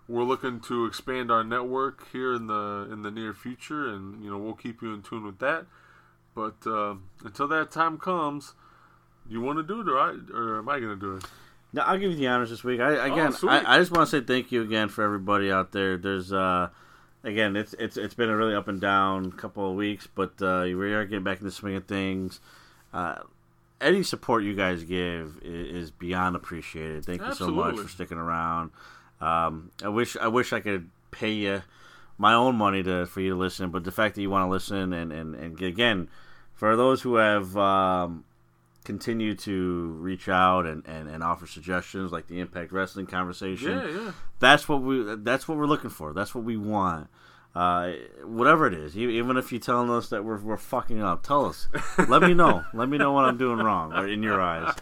S1: we're looking to expand our network here in the in the near future, and you know we'll keep you in tune with that. But uh, until that time comes, you want to do it, or I, or am I going to do it?
S2: No, I'll give you the honors this week. I again,
S1: sweet.
S2: I, I just want to say thank you again for everybody out there. There's uh, again, it's it's it's been a really up and down couple of weeks, but uh, we are getting back in the swing of things. Uh, any support you guys give is, is beyond appreciated. Thank you so much for sticking around. Um, I wish I wish I could pay you my own money to for you to listen, but the fact that you want to listen and and and again, for those who have. Um, continue to reach out and, and, and offer suggestions like the Impact Wrestling conversation.
S1: Yeah, yeah.
S2: That's what we that's what we're looking for. That's what we want. Uh, whatever it is, even if you're telling us that we're, we're fucking up, tell us. Let me know. Let me know what I'm doing wrong or in your eyes,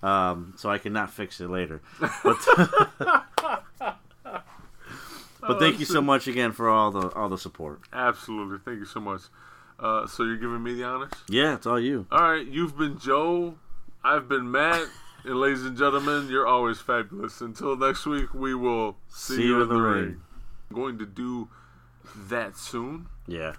S2: um, so I can not fix it later. But, but thank you so much again for all the all the support.
S1: Absolutely. Thank you so much. Uh, so you're giving me the honors?
S2: Yeah, it's all you.
S1: All right. You've been Joe. I've been Matt. and ladies and gentlemen, you're always fabulous. Until next week, we will see, you in the ring. I'm going to do that soon.
S2: Yeah.